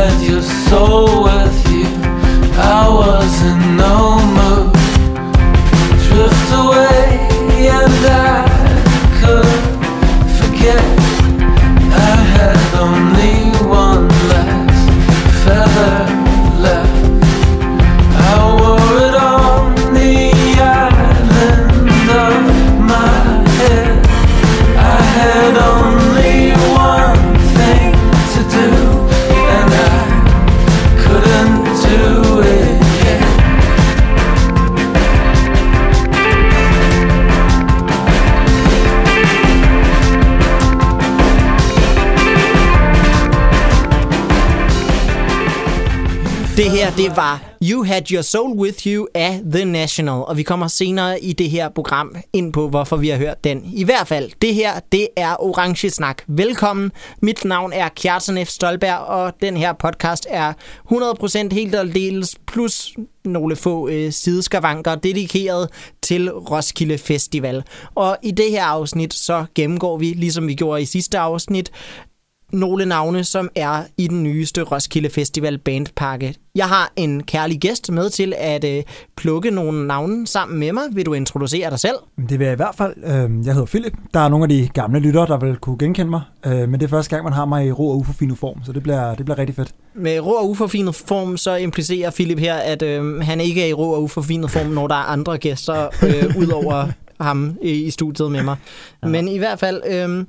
had your soul with you. I was her, det var You Had Your Soul With You af The National, og vi kommer senere i det her program ind på, hvorfor vi har hørt den. I hvert fald, det her, det er Orange Snak. Velkommen. Mit navn er Kjartan F. Stolberg, og den her podcast er 100% helt og dels plus nogle få øh, sideskavanker dedikeret til Roskilde Festival. Og i det her afsnit, så gennemgår vi, ligesom vi gjorde i sidste afsnit, nogle navne, som er i den nyeste Roskilde Festival bandpakke. Jeg har en kærlig gæst med til at øh, plukke nogle navne sammen med mig. Vil du introducere dig selv? Det vil jeg i hvert fald. Øh, Jeg hedder Philip. Der er nogle af de gamle lyttere, der vil kunne genkende mig. Øh, Men det er første gang, man har mig i ro og uforfinet form, så det bliver, det bliver rigtig fedt. Med rå og uforfinet form, så implicerer Philip her, at øh, han ikke er i rå og uforfinet form, når der er andre gæster øh, ud over ham i, i studiet med mig. Ja. Men i hvert fald... Øh,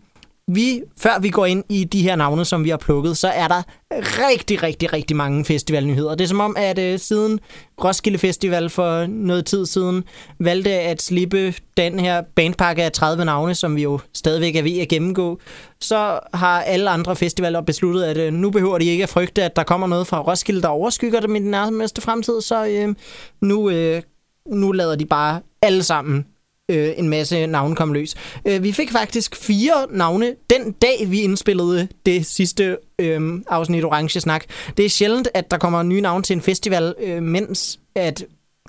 vi, før vi går ind i de her navne, som vi har plukket, så er der rigtig, rigtig, rigtig mange festivalnyheder. Det er som om, at øh, siden Roskilde Festival for noget tid siden valgte at slippe den her bandpakke af 30 navne, som vi jo stadigvæk er ved at gennemgå, så har alle andre festivaler besluttet, at øh, nu behøver de ikke at frygte, at der kommer noget fra Roskilde, der overskygger dem i den nærmeste fremtid, så øh, nu, øh, nu lader de bare alle sammen øh, en masse navne kom løs. Øh, vi fik faktisk fire navne den dag, vi indspillede det sidste øh, afsnit Orange Snak. Det er sjældent, at der kommer nye navne til en festival, øh, mens at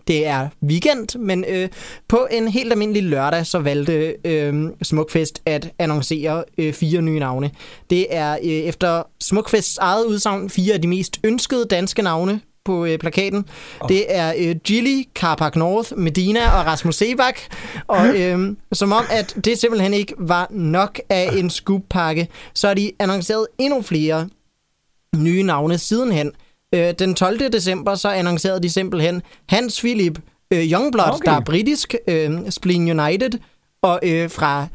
det er weekend, men øh, på en helt almindelig lørdag, så valgte øh, Smukfest at annoncere øh, fire nye navne. Det er øh, efter Smukfests eget udsagn fire af de mest ønskede danske navne på øh, plakaten. Oh. Det er øh, Gilly, Carpac North, Medina og Rasmus Sebak. Og øh, som om, at det simpelthen ikke var nok af en scoop-pakke, så har de annonceret endnu flere nye navne sidenhen. Øh, den 12. december så annoncerede de simpelthen Hans Philip øh, Youngblood, okay. Der er britisk, øh, Spleen United, og øh, fra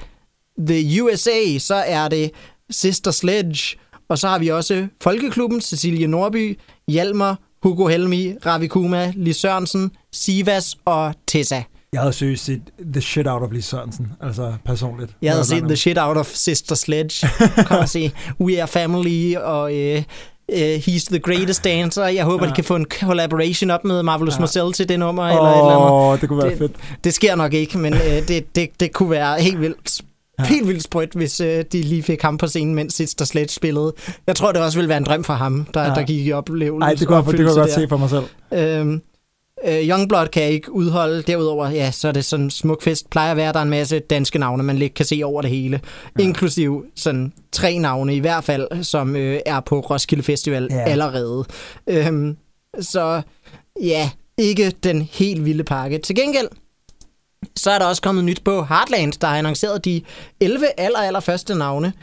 The USA, så er det Sister Sledge, og så har vi også Folkeklubben, Cecilie Norby, Hjalmar, Hugo Helmi, Ravi Kuma, Lis Sørensen, Sivas og Tessa. Jeg havde seriøst set the shit out of Lis Sørensen, altså personligt. Jeg havde set the shit out of Sister Sledge. Kom og se We Are Family og øh, øh, He's the Greatest Dancer. Jeg håber, ja. De kan få en collaboration op med Marvelous ja. Marcel til det nummer. Eller et eller andet. Det kunne være Det- fedt. Det sker nok ikke, men øh, det, det, det kunne være helt vildt. Ja. Helt vildt sprødt, hvis øh, de lige fik ham på scenen, mens Sister Sledge spillede. Jeg tror, det også ville være en drøm for ham, der, ja. Der gik i oplevelse. Nej, det kunne, jeg- det kunne jeg godt se for mig selv. Øhm, øh, Youngblood kan jeg ikke udholde. Derudover, ja, så er det sådan smuk fest. Plejer at være, der er en masse danske navne, man lidt kan se over det hele. Ja. Inklusiv sådan tre navne i hvert fald, som øh, er på Roskilde Festival. Ja. allerede. Øhm, så ja, ikke den helt vilde pakke. Til gengæld, så er der også kommet nyt på Heartland, der har annonceret de 11 aller, aller første navne.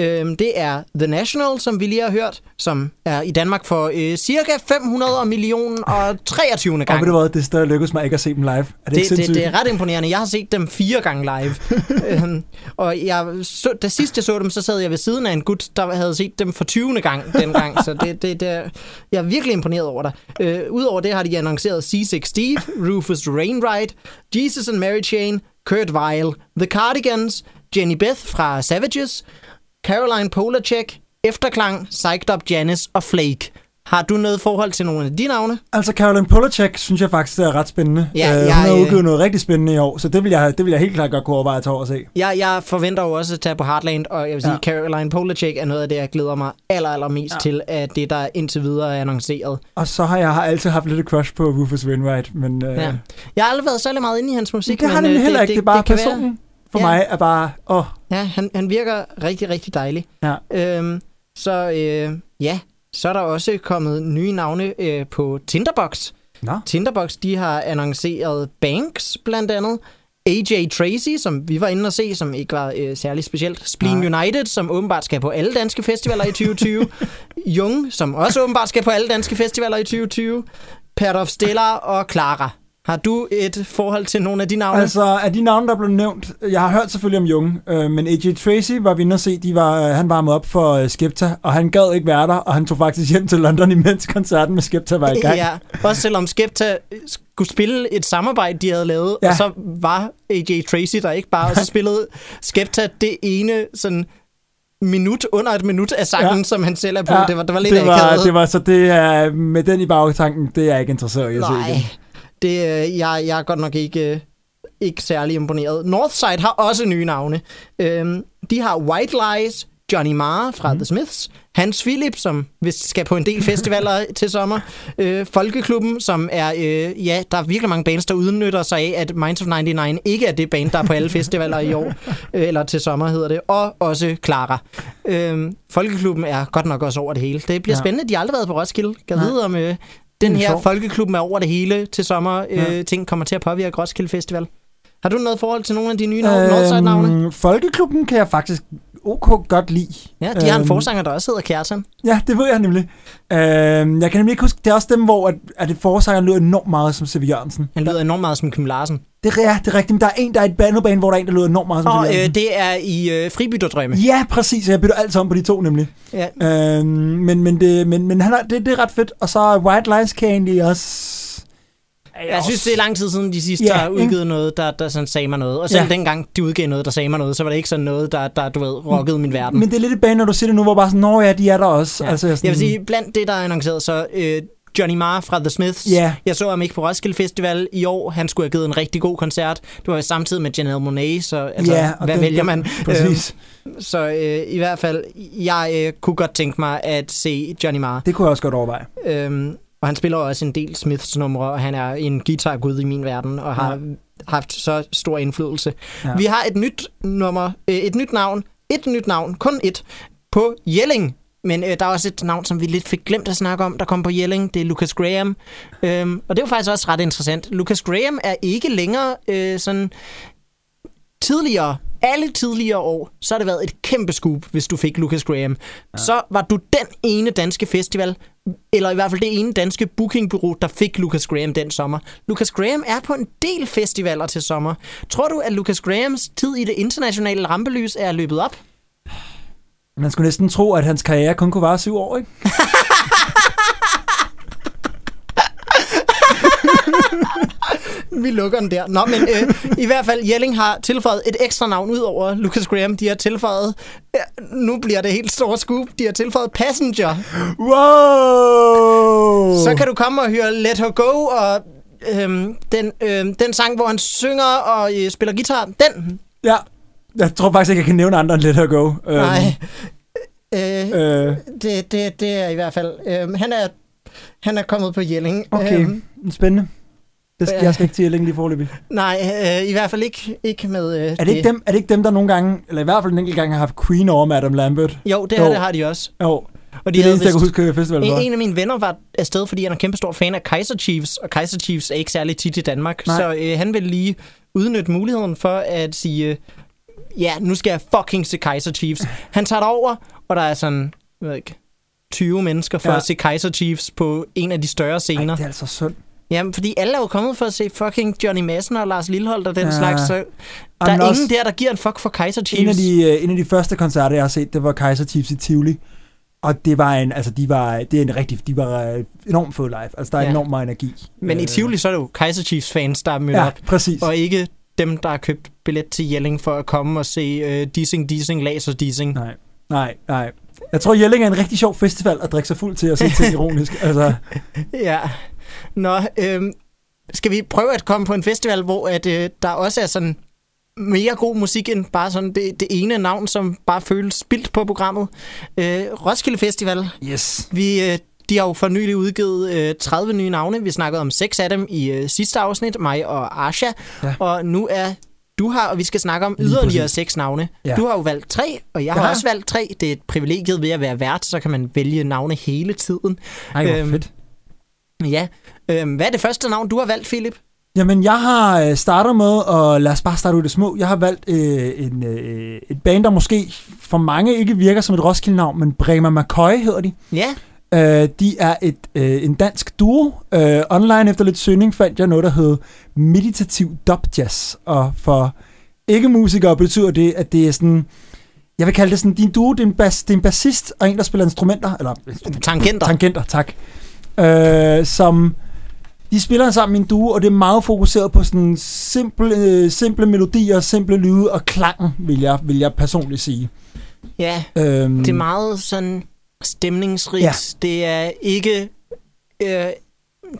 Øhm, det er The National, som vi lige har hørt, som er i Danmark for øh, cirka 500 millioner og 23. Og gang. ved du hvad, det er stadig lykkedes mig ikke at se dem live. Er det, Det, ikke det, sindssygt? det er ret imponerende. Jeg har set dem fire gange live. øhm, og jeg, så, da sidst jeg så dem, så sad jeg ved siden af en gut, der havde set dem for 20. gang dengang. så det, det, det, er- jeg er virkelig imponeret over dig. Øh, Udover det har de annonceret C6 Steve, Rufus Rainwright, Jesus and Mary Chain, Kurt Vile, The Cardigans, Jenny Beth fra Savages, Caroline Polacek, Efterklang, Psyched Up Janice og Flake. Har du noget forhold til nogle af de navne? Altså, Caroline Polacek synes jeg faktisk er ret spændende. Ja, Øh, jeg, hun har øh, udgivet noget rigtig spændende i år, så det vil jeg, det vil jeg helt klart godt kunne overveje at tage over og se. Jeg, jeg forventer jo også at tage på Heartland, og jeg vil sige, ja. Ja. Caroline Polacek er noget af det, jeg glæder mig aller, aller mest ja. Ja. til, af det, der indtil videre er annonceret. Og så har jeg har altid haft lidt crush på Rufus Wainwright, men øh, Ja. Jeg har aldrig været særlig meget inde i hans musik, det har men han øh, heller ikke. Det, er bare kan personen for Ja. mig er bare, åh, ja, han, han virker rigtig, rigtig dejlig. ja. Øhm, så øh, ja, Så er der også kommet nye navne øh, på Tinderbox. Nå. Tinderbox, de har annonceret Banks blandt andet. AJ Tracy, som vi var inde og se, som ikke var øh, særlig specielt. Spleen Nej. United, som åbenbart skal på alle danske festivaler i 2020. Jung, som også åbenbart skal på alle danske festivaler i 2020. Perdof Stellar og Clara. Har du et forhold til nogle af de navne? Altså, af de navne, der blev nævnt, jeg har hørt selvfølgelig om Jung, øh, men AJ Tracy var vi inde og se, de var, øh, han varmede op for øh, Skepta, og han gad ikke være der, og han tog faktisk hjem til London, imens koncerten med Skepta var i gang. Ja, også selvom Skepta skulle spille et samarbejde, de havde lavet, ja. Og så var AJ Tracy der ikke bare, og så spillede Skepta det ene sådan minut under et minut af sangen, ja. Som han selv er på. Ja, det, var, det var lidt det var, akavet. det var, så det er, med den i bagtanken, det er jeg ikke interesseret i at se Nej, igen. Det, øh, jeg, jeg er godt nok ikke, øh, ikke særlig imponeret. Northside har også nye navne. Øhm, de har White Lies, Johnny Marr fra mm. The Smiths, Hans Philip, som vist skal på en del festivaler til sommer, øh, Folkeklubben, som er, øh, ja, der er virkelig mange bands, der udnytter sig af, at Minds of 99 ikke er det band, der er på alle festivaler i år, øh, eller til sommer hedder det, og også Clara. Øh, Folkeklubben er godt nok også over det hele. Det bliver Ja. spændende, de har aldrig været på Roskilde. Kan vide om øh, den er her sjovt. Folkeklubben er over det hele til sommer. Øh, Ja. ting kommer til at påvirke Roskilde Festival. Har du noget forhold til nogle af de nye navne, Northside-navne? Øhm, Folkeklubben kan jeg faktisk ok godt lide. Ja, de har en øhm, forsanger, der også hedder Kjartan. Ja, det ved jeg nemlig. Øhm, jeg kan nemlig ikke huske, det er også dem, hvor at, at det forsanger lyder enormt meget som C.V. Jørgensen. Han lyder enormt meget som Kim Larsen. Det er, det er rigtigt, men der er en, der er et andet band, hvor der er en, der lyder enormt meget som Og øh, det er i øh, Fribytterdrømme. Ja, præcis. Jeg bytter altid om på de to, nemlig. Ja. Øhm, men men, det, men, men han er, det, det er ret fedt. Og så er White Lines kan egentlig også... Jeg synes, det er lang tid siden, de sidste har udgivet noget, der, der sådan sagde mig noget. Og selv Ja. dengang, de udgav noget, der sagde mig noget, så var det ikke sådan noget, der, der du ved, rockede min verden. Men det er lidt et band, når du siger det nu, hvor bare sådan, nå ja, de er der også. Ja. Altså, jeg, sådan, Jeg vil sige, blandt det, der er annonceret, så øh, Johnny Marr fra The Smiths. Ja. Jeg så ham ikke på Roskilde Festival i år. Han skulle have givet en rigtig god koncert. Det var samtidig med Janelle Monáe, så altså, og hvad den- vælger man? Præcis. Øhm, så øh, i hvert fald, jeg øh, kunne godt tænke mig at se Johnny Marr. Det kunne jeg også godt overveje. Øhm, og han spiller også en del Smiths numre, og han er en guitar-gud i min verden, og har Ja. haft så stor indflydelse. Ja. Vi har et nyt nummer, øh, et nyt navn, et nyt navn, kun et, på Jelling. Men øh, der er også et navn, som vi lidt fik glemt at snakke om, der kom på Jelling. Det er Lucas Graham. Øhm, og det er jo faktisk også ret interessant. Lucas Graham er ikke længere øh, sådan tidligere, alle tidligere år, så har det været et kæmpe scoop, hvis du fik Lucas Graham. Ja. Så var du den ene danske festival, eller i hvert fald det ene danske bookingbureau, der fik Lucas Graham den sommer. Lucas Graham er på en del festivaler til sommer. Tror du, at Lucas Grahams tid i det internationale rampelys er løbet op? Man skulle næsten tro, at hans karriere kun kunne vare syv år, ikke? Vi lukker den der. Nå, men øh, i hvert fald, Jelling har tilføjet et ekstra navn ud over Lucas Graham. De har tilføjet, ja, nu bliver det helt store scoop, de har tilføjet Passenger. Wow! Så kan du komme og høre Let Her Go, og øhm, den, øhm, den sang, hvor han synger og øh, spiller guitar, den. Ja, jeg tror faktisk ikke, jeg kan nævne andre end Let Her Go. Øhm, Nej. Øh, Øh, det, det, det er i hvert fald... Øhm, han, er, han er kommet på Jelling. okay, Øhm, spændende. Det skal, ja. jeg skal ikke til længe lige forløbig. nej, øh, i hvert fald ikke, ikke med øh, Er det, ikke dem, er det ikke dem, der nogle gange, eller i hvert fald en enkelt gang, har haft Queen over med Adam Lambert? Jo, det, her, Jo. det har de også. Jo, Og det er de det eneste, jeg kan huske festival for. En, en af mine venner var afsted, fordi han er kæmpe stor fan af Kaiser Chiefs, og Kaiser Chiefs er ikke særlig tit i Danmark. Nej. Så øh, han vil lige udnytte muligheden for at sige, øh, ja, nu skal jeg fucking se Kaiser Chiefs. Han tager over, og der er sådan, jeg ved ikke, 20 mennesker for Ja. at se Kaiser Chiefs på en af de større scener. Ej, det er altså synd. Jamen, fordi alle er jo kommet for at se fucking Johnny Madsen og Lars Lilleholdt og den Ja. slags, så der Jamen er ingen der, der giver en fuck for Kaiser Chiefs. En af, de, øh, en af de første koncerter, jeg har set, det var Kaiser Chiefs i Tivoli. Og det var en, altså de var, det er en rigtig, de var øh, enormt fed live. Altså der er Ja. enormt meget energi. Men i Øh, Tivoli, så er det jo Kaiser Chiefs fans, der er mødt Ja, op. præcis. og ikke dem, der har købt billet til Jelling for at komme og se uh, Dissing, Dissing, Laser, Dissing. Nej, nej, nej. Jeg tror, Jelling er en rigtig sjov festival at drikke sig fuld til at se ting ironisk. Altså, Ja. Nå, øhm, skal vi prøve at komme på en festival, hvor at, øh, der også er sådan mere god musik end bare sådan det, det ene navn, som bare føles spildt på programmet. Øh, Roskilde Festival. yes. Vi, øh, de har jo for nylig udgivet øh, 30 nye navne. Vi snakkede om seks af dem i øh, sidste afsnit, mig og Asha. Ja. Og nu er du har, og vi skal snakke om Lige yderligere seks navne. Ja. Du har jo valgt tre, og jeg har Ja. også valgt tre. Det er et privilegiet ved at være vært, så kan man vælge navne hele tiden. Ej, hvor Øhm, fedt. Ja. Øhm, hvad er det første navn, du har valgt, Philip? Jamen, jeg har øh, startet med, og lad os bare starte ud det små. Jeg har valgt øh, en, øh, et band, der måske for mange ikke virker som et Roskilde-navn, men Bremer McCoy hedder de. Ja, Øh, de er et, øh, en dansk duo. Øh, online efter lidt søgning fandt jeg noget, der hed Meditativ Dub Jazz. Og for ikke-musikere betyder det, at det er sådan... Jeg vil kalde det sådan, din duo, det er en, bas, det er en bassist og en, der spiller instrumenter. Eller tangenter. Tangenter, tak. Øh, som de spiller sammen i en duo, og det er meget fokuseret på sådan simple, øh, simple melodier, simple lyde og klangen, vil jeg, vil jeg personligt sige. ja, Øhm, det er meget sådan stemningsrigt. Ja. Det er ikke... Øh,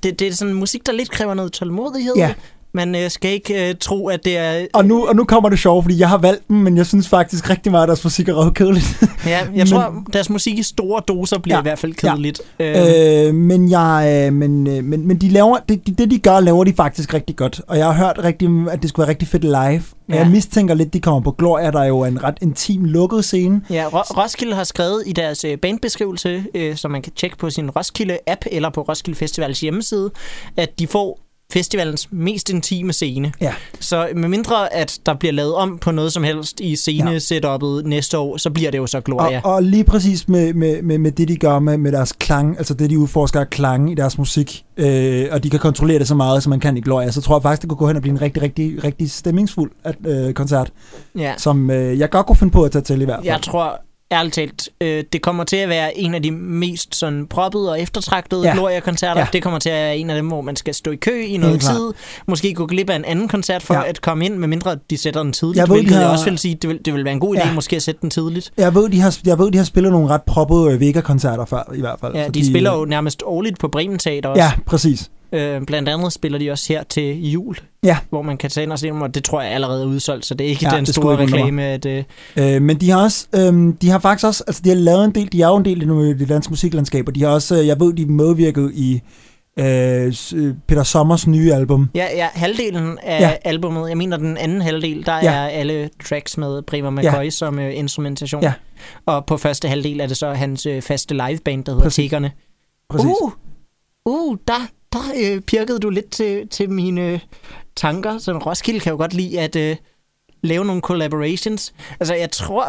det, det er sådan musik, der lidt kræver noget tålmodighed. Ja. Man øh, skal ikke øh, tro, at det er... og nu, og nu kommer det sjove, fordi jeg har valgt dem, men jeg synes faktisk rigtig meget, at deres musik er røvkedeligt. Ja, jeg Men- tror, deres musik i store doser bliver Ja. i hvert fald kedeligt. Ja. øh, men, jeg, øh, men, øh, men, men de laver, det, det, de gør, laver de faktisk rigtig godt. Og jeg har hørt rigtig, at det skulle være rigtig fedt live. Ja. Jeg mistænker lidt, de kommer på Gloria, der er jo en ret intim, lukket scene. Ja, Ro- Roskilde har skrevet i deres øh, bandbeskrivelse, øh, som man kan tjekke på sin Roskilde-app eller på Roskilde Festivals hjemmeside, at de får festivalens mest intime scene. Ja. Så medmindre at der bliver lavet om på noget som helst i scenesetupet næste år, så bliver det jo så Gloria. Og, og lige præcis med, med, med, med det, de gør med, med deres klang, altså det, de udforsker af klang i deres musik, øh, og de kan kontrollere det så meget, som man kan i Gloria, så tror jeg faktisk, det kunne gå hen og blive en rigtig, rigtig, rigtig stemningsfuld at, øh, koncert, ja. som øh, jeg godt kunne finde på at tage til i hvert fald. Jeg tror ærligt talt, øh, det kommer til at være en af de mest sådan proppede og eftertragtede Ja. Gloria-koncerter. Ja. Det kommer til at være en af dem, hvor man skal stå i kø i noget Helt tid. Måske gå glip af en anden koncert for Ja. at komme ind, medmindre de sætter den tidligt. Jeg ved, de hvilket har- jeg også vil sige, det vil, det vil være en god idé Ja. måske at sætte den tidligt. Jeg ved, de har, jeg ved, de har spillet nogle ret proppede øh, Vega-koncerter før, i hvert fald. Ja, Så de, spiller jo nærmest årligt på Bremen Teater også. Ja, præcis. Øh, blandt andet spiller de også her til jul, Ja. hvor man kan tage ind og se dem, og det tror jeg allerede er udsolgt, så det er ikke Ja, den det store reklame, at... Øh, Øh, men de har også, øh, de har faktisk også, altså de har lavet en del, de er jo en del i det danske musiklandskab, og de har også, øh, jeg ved, de medvirket i øh, øh, Peter Sommers nye album. Ja, ja, halvdelen af Ja. albummet, jeg mener den anden halvdel, der Ja. er alle tracks med Bremer McCoy ja. som øh, instrumentation. Ja. Og på første halvdel er det så hans øh, faste liveband, der hedder Præcis. Tiggerne. Præcis. Uh, uh, der, der øh, pirkede du lidt til, til mine øh, tanker. Så Roskilde kan jo godt lide at øh, lave nogle collaborations. Altså, jeg tror,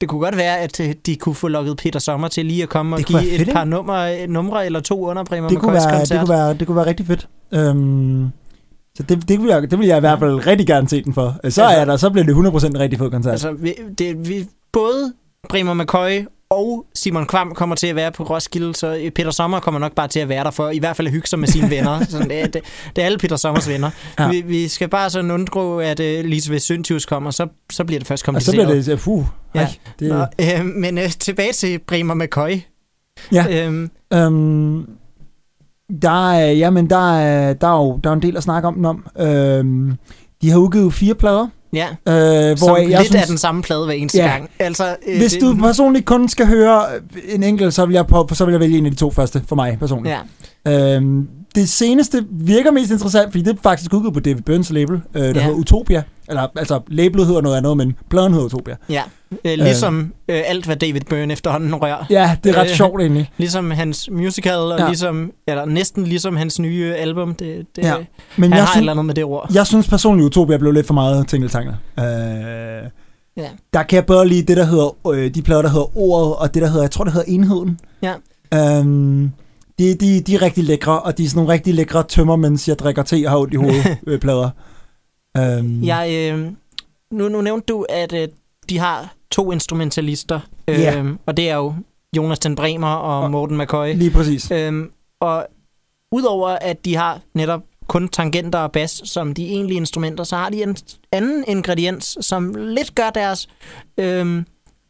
det kunne godt være, at øh, de kunne få lukket Peter Sommer til lige at komme og Det kunne give et fedt, par numre, numre eller to under Bremer det, kunne være, det, kunne være, det kunne være rigtig fedt. Øhm, så det, det, vil jeg, det vil jeg i hvert fald rigtig gerne se den for. Så, Altså- er der, så bliver det 100% en rigtig fed koncert. Altså, vi, det, vi, både Bremer McCoy og Simon Kvam kommer til at være på Roskilde, så øh, Peter Sommer kommer nok bare til at være der for i hvert fald at hygge sig med sine venner. Sådan, det, er- det, det er alle Peter Sommers venner. Ja. Vi, vi skal bare sådan undgå, at uh, Lisbeth Syntius kommer, så, så bliver det først og så kompliceret. bliver det, puh, Ja. ja. det, Nå, øh, men øh, tilbage til Bremer McCoy. Ja. Øhm, Øhm, der er, jamen, der er, der er jo der er en del at snakke om den om. Øhm, de har udgivet fire plader, ja, øh, som hvor lidt jeg synes, er den samme plade hver eneste Ja. gang. Altså, øh, hvis det- du personligt kun skal høre en enkelt, så vil jeg, på, så vil jeg vælge en af de to første for mig personligt. Ja, Øhm, det seneste virker mest interessant, fordi det er faktisk udgivet på David Byrnes label, øh, der Ja. hedder Utopia. Eller, altså, labelet hedder noget andet, men pladen hedder Utopia. ja. Øh, ligesom øh, alt, hvad David Byrne efterhånden rører. Ja, det er ret Øh, sjovt egentlig. Ligesom hans musical, og Ja. ja. ligesom, eller næsten ligesom hans nye album. Det, det, Ja. Men Han jeg, har et synes, eller andet med det ord. jeg synes personligt, Utopia blev lidt for meget tingeltangel. Øh, Ja. Der kan jeg bedre lide det, der hedder, øh, de plader, der hedder Ordet, og det, der hedder, jeg tror, det hedder Enheden. Ja. Øhm, de, de, de er rigtig lækre, og de er sådan nogle rigtig lækre tømmer, mens jeg drikker te og har ondt i hovedet øh, plader. Øhm, Jeg, øh, nu, nu nævnte du, at øh, de har to instrumentalister, øh, Ja. og det er jo Jonas den Bremer og, Og- Morten McCoy. Lige præcis. Øhm, og udover at de har netop kun tangenter og bas som de egentlige instrumenter, så har de en anden ingrediens, som lidt gør deres øhm,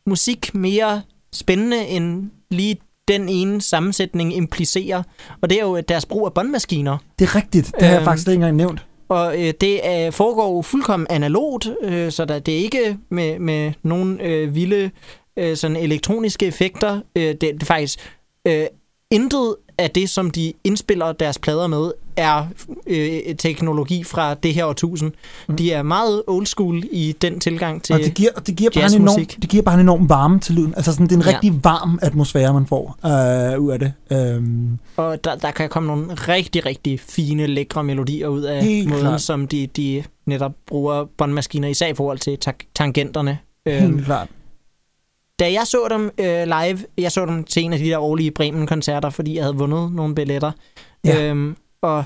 musik mere spændende end lige den ene sammensætning implicerer. Og det er jo deres brug af båndmaskiner. Det er rigtigt. Det har jeg Øhm, faktisk ikke engang nævnt. Og øh, det øh, foregår fuldkommen analogt, øh, så der, det er ikke med, med nogen øh, vilde øh, sådan elektroniske effekter. Øh, det, det er faktisk øh, intet af det, som de indspiller deres plader med, er øh, teknologi fra det her årtusind. Mm. De er meget old school i den tilgang til Og det giver, det giver, bare en enorm, det giver bare en enorm varme til lyden. Altså sådan, det er en Ja. rigtig varm atmosfære, man får øh, ud af det. Øhm, Og der, der kan komme nogle rigtig, rigtig fine, lækre melodier ud af Helt måden, klart. som de, de netop bruger båndmaskiner, især i forhold til ta- tangenterne. Øhm, helt klart. Da jeg så dem øh, live, jeg så dem til en af de der årlige Bremen-koncerter, fordi jeg havde vundet nogle billetter. Ja. Øhm, og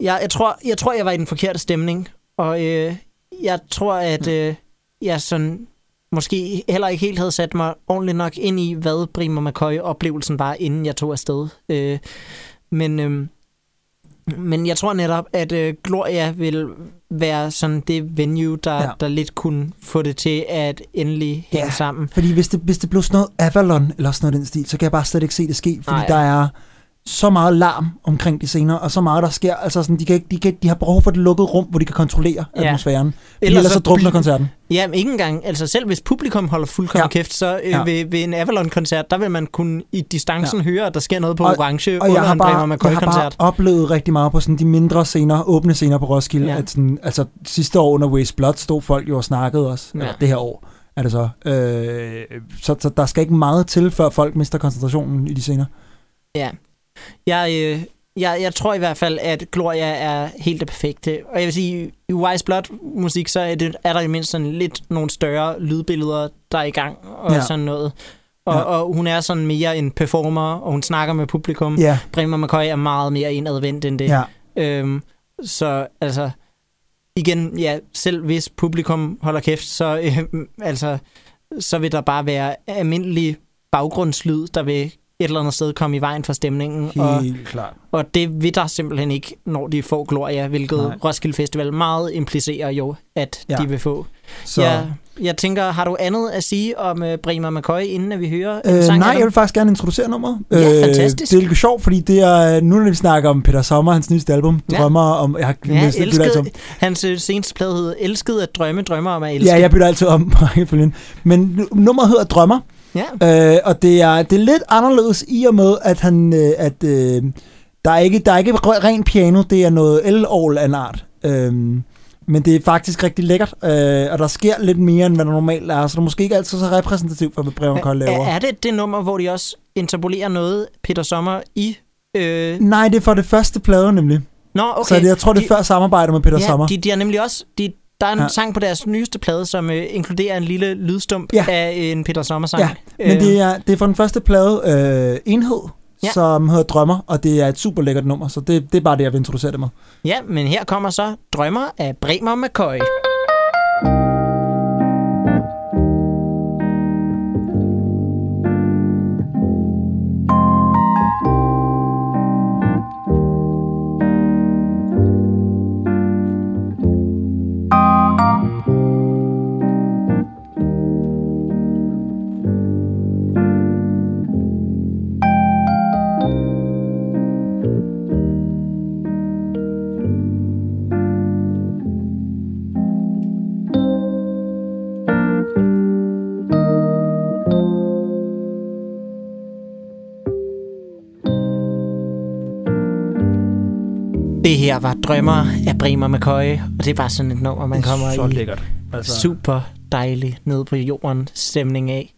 jeg, jeg, tror, jeg tror, jeg var i den forkerte stemning. Og øh, jeg tror, at øh, jeg sådan måske heller ikke helt havde sat mig ordentligt nok ind i, hvad Brimer McCoy-oplevelsen var, inden jeg tog afsted. Øh, men, øh, men jeg tror netop, at øh, Gloria vil være sådan det venue, der, Ja. der lidt kunne få det til at endelig hænge Ja. sammen. Fordi hvis det, hvis det blev sådan noget Avalon, eller sådan noget den stil, så kan jeg bare slet ikke se det ske, fordi Nej. der er så meget larm omkring de scener, og så meget, der sker. Altså sådan, de, kan ikke, de, kan, de har behov for et lukket rum, hvor de kan kontrollere Ja. atmosfæren. Ellers, Ellers så så drukner bl- koncerten. Ja, men ikke engang, altså selv hvis publikum holder fuldkommen Ja. kæft, så øh, Ja. ved, ved en Avalon-koncert, der vil man kunne i distancen ja. høre, at der sker noget på Og- orange Og jeg under har, en Bremer bare, jeg har bare oplevet rigtig meget på sådan de mindre scener, åbne scener på Roskilde, ja. At sådan, altså sidste år under Waste Blood stod folk jo og snakkede også. Ja. eller det her år er det så. Øh, så, så der skal ikke meget til, før folk mister koncentrationen i de scener. Ja. Jeg, øh, jeg, jeg tror i hvert fald, at Gloria er helt det perfekte. Og jeg vil sige, i Wise Blood-musik, så er, det, er der i mindst sådan lidt nogle større lydbilleder, der er i gang, og Ja. sådan noget. Og, ja. og hun er sådan mere en performer, og hun snakker med publikum. Ja, Bremer McCoy er meget mere indadvendt end det. ja. Øhm, så altså, igen, ja, selv hvis publikum holder kæft, så, øh, altså, så vil der bare være almindelig baggrundslyd, der vil et eller andet sted komme i vejen for stemningen. Og, Helt klart. og det vil der simpelthen ikke, når de får Gloria, hvilket Nej. Roskilde Festival meget implicerer jo, at Ja. de vil få. Så, Ja, jeg tænker, har du andet at sige om uh, Bremer McCoy, inden at vi hører Øh, sang nej, jeg vil faktisk gerne introducere nummeret. Øh, Ja, fantastisk. Det er lidt sjovt, fordi det er, nu når vi snakker om Peter Sommer, hans nyeste album, Ja. Drømmer om... Jeg har Ja, næsten byttet altid om. elskede, hans øh, seneste plade hed Elskede at drømme, drømmer om at elske. Ja, jeg bytter altid om. Men nu- nummeret hedder Drømmer, ja. øh, og det er, det er lidt anderledes i og med, at han... Øh, at, øh, der, er ikke, der er ikke ren piano, det er noget el-orgel af en art. Øh, men det er faktisk rigtig lækkert, øh, og der sker lidt mere, end hvad der normalt er, så det er måske ikke altid så repræsentativt for, hvad Bremer Kold Er, laver. er det det nummer, hvor de også interpolerer noget, Peter Sommer, i... Øh... Nej, det er for det første plade nemlig. Nå, Okay. Så det, jeg tror, det er de, før samarbejde med Peter ja, Sommer. De, de er nemlig også... De, der er en Ja. sang på deres nyeste plade, som øh, inkluderer en lille lydstump Ja. af en Peter Sommer-sang. Ja, Men det er, det er for den første plade øh, Enhed, ja. Som hedder Drømmer, og det er et super lækkert nummer, så det, det er bare det, jeg vil introducere det med. ja, men her kommer så Drømmer af Bremer McCoy. Det her var Drømmer af Bremer McCoy, og det er bare sådan et nummer, man kommer så i lækkert. Altså, super dejlig ned på jorden stemning af.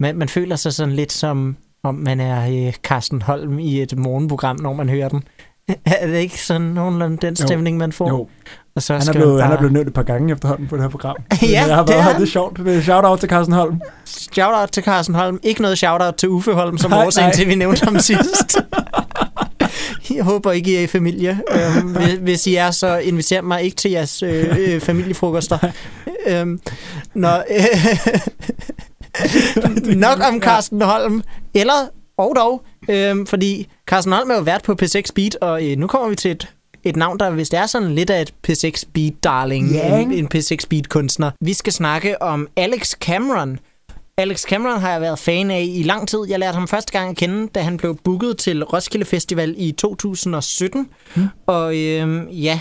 Man, man føler sig sådan lidt som om man er øh, Carsten Holm i et morgenprogram, når man hører den. Er det ikke sådan nogenlunde den Jo. stemning, man får? jo, Og så han er, blevet, man han er bare... blevet nævnt et par gange efterhånden på det her program. Ja, jeg har det været, er det er sjovt. Det er shout-out til Carsten Holm. Shout-out til Carsten Holm. Ikke noget shout-out til Uffe Holm, som Nej, årsagen nej. til, vi nævnte ham sidst. Jeg håber ikke, I er i familie. Øhm, hvis- I er, så inviter mig ikke til jeres øh, øh, familiefrokoster. Øhm, nå, øh, nok om Carsten Holm. Eller, og dog, øhm, fordi Carsten Holm er jo vært på P6 Beat, og øh, nu kommer vi til et et navn, der hvis det er sådan lidt af et P6 Beat darling, Ja, en, en P6 Beat kunstner. Vi skal snakke om Alex Cameron. Alex Cameron har jeg været fan af i lang tid. Jeg lærte ham første gang at kende, da han blev booket til Roskilde Festival i 2017. Hmm. Og øhm, ja,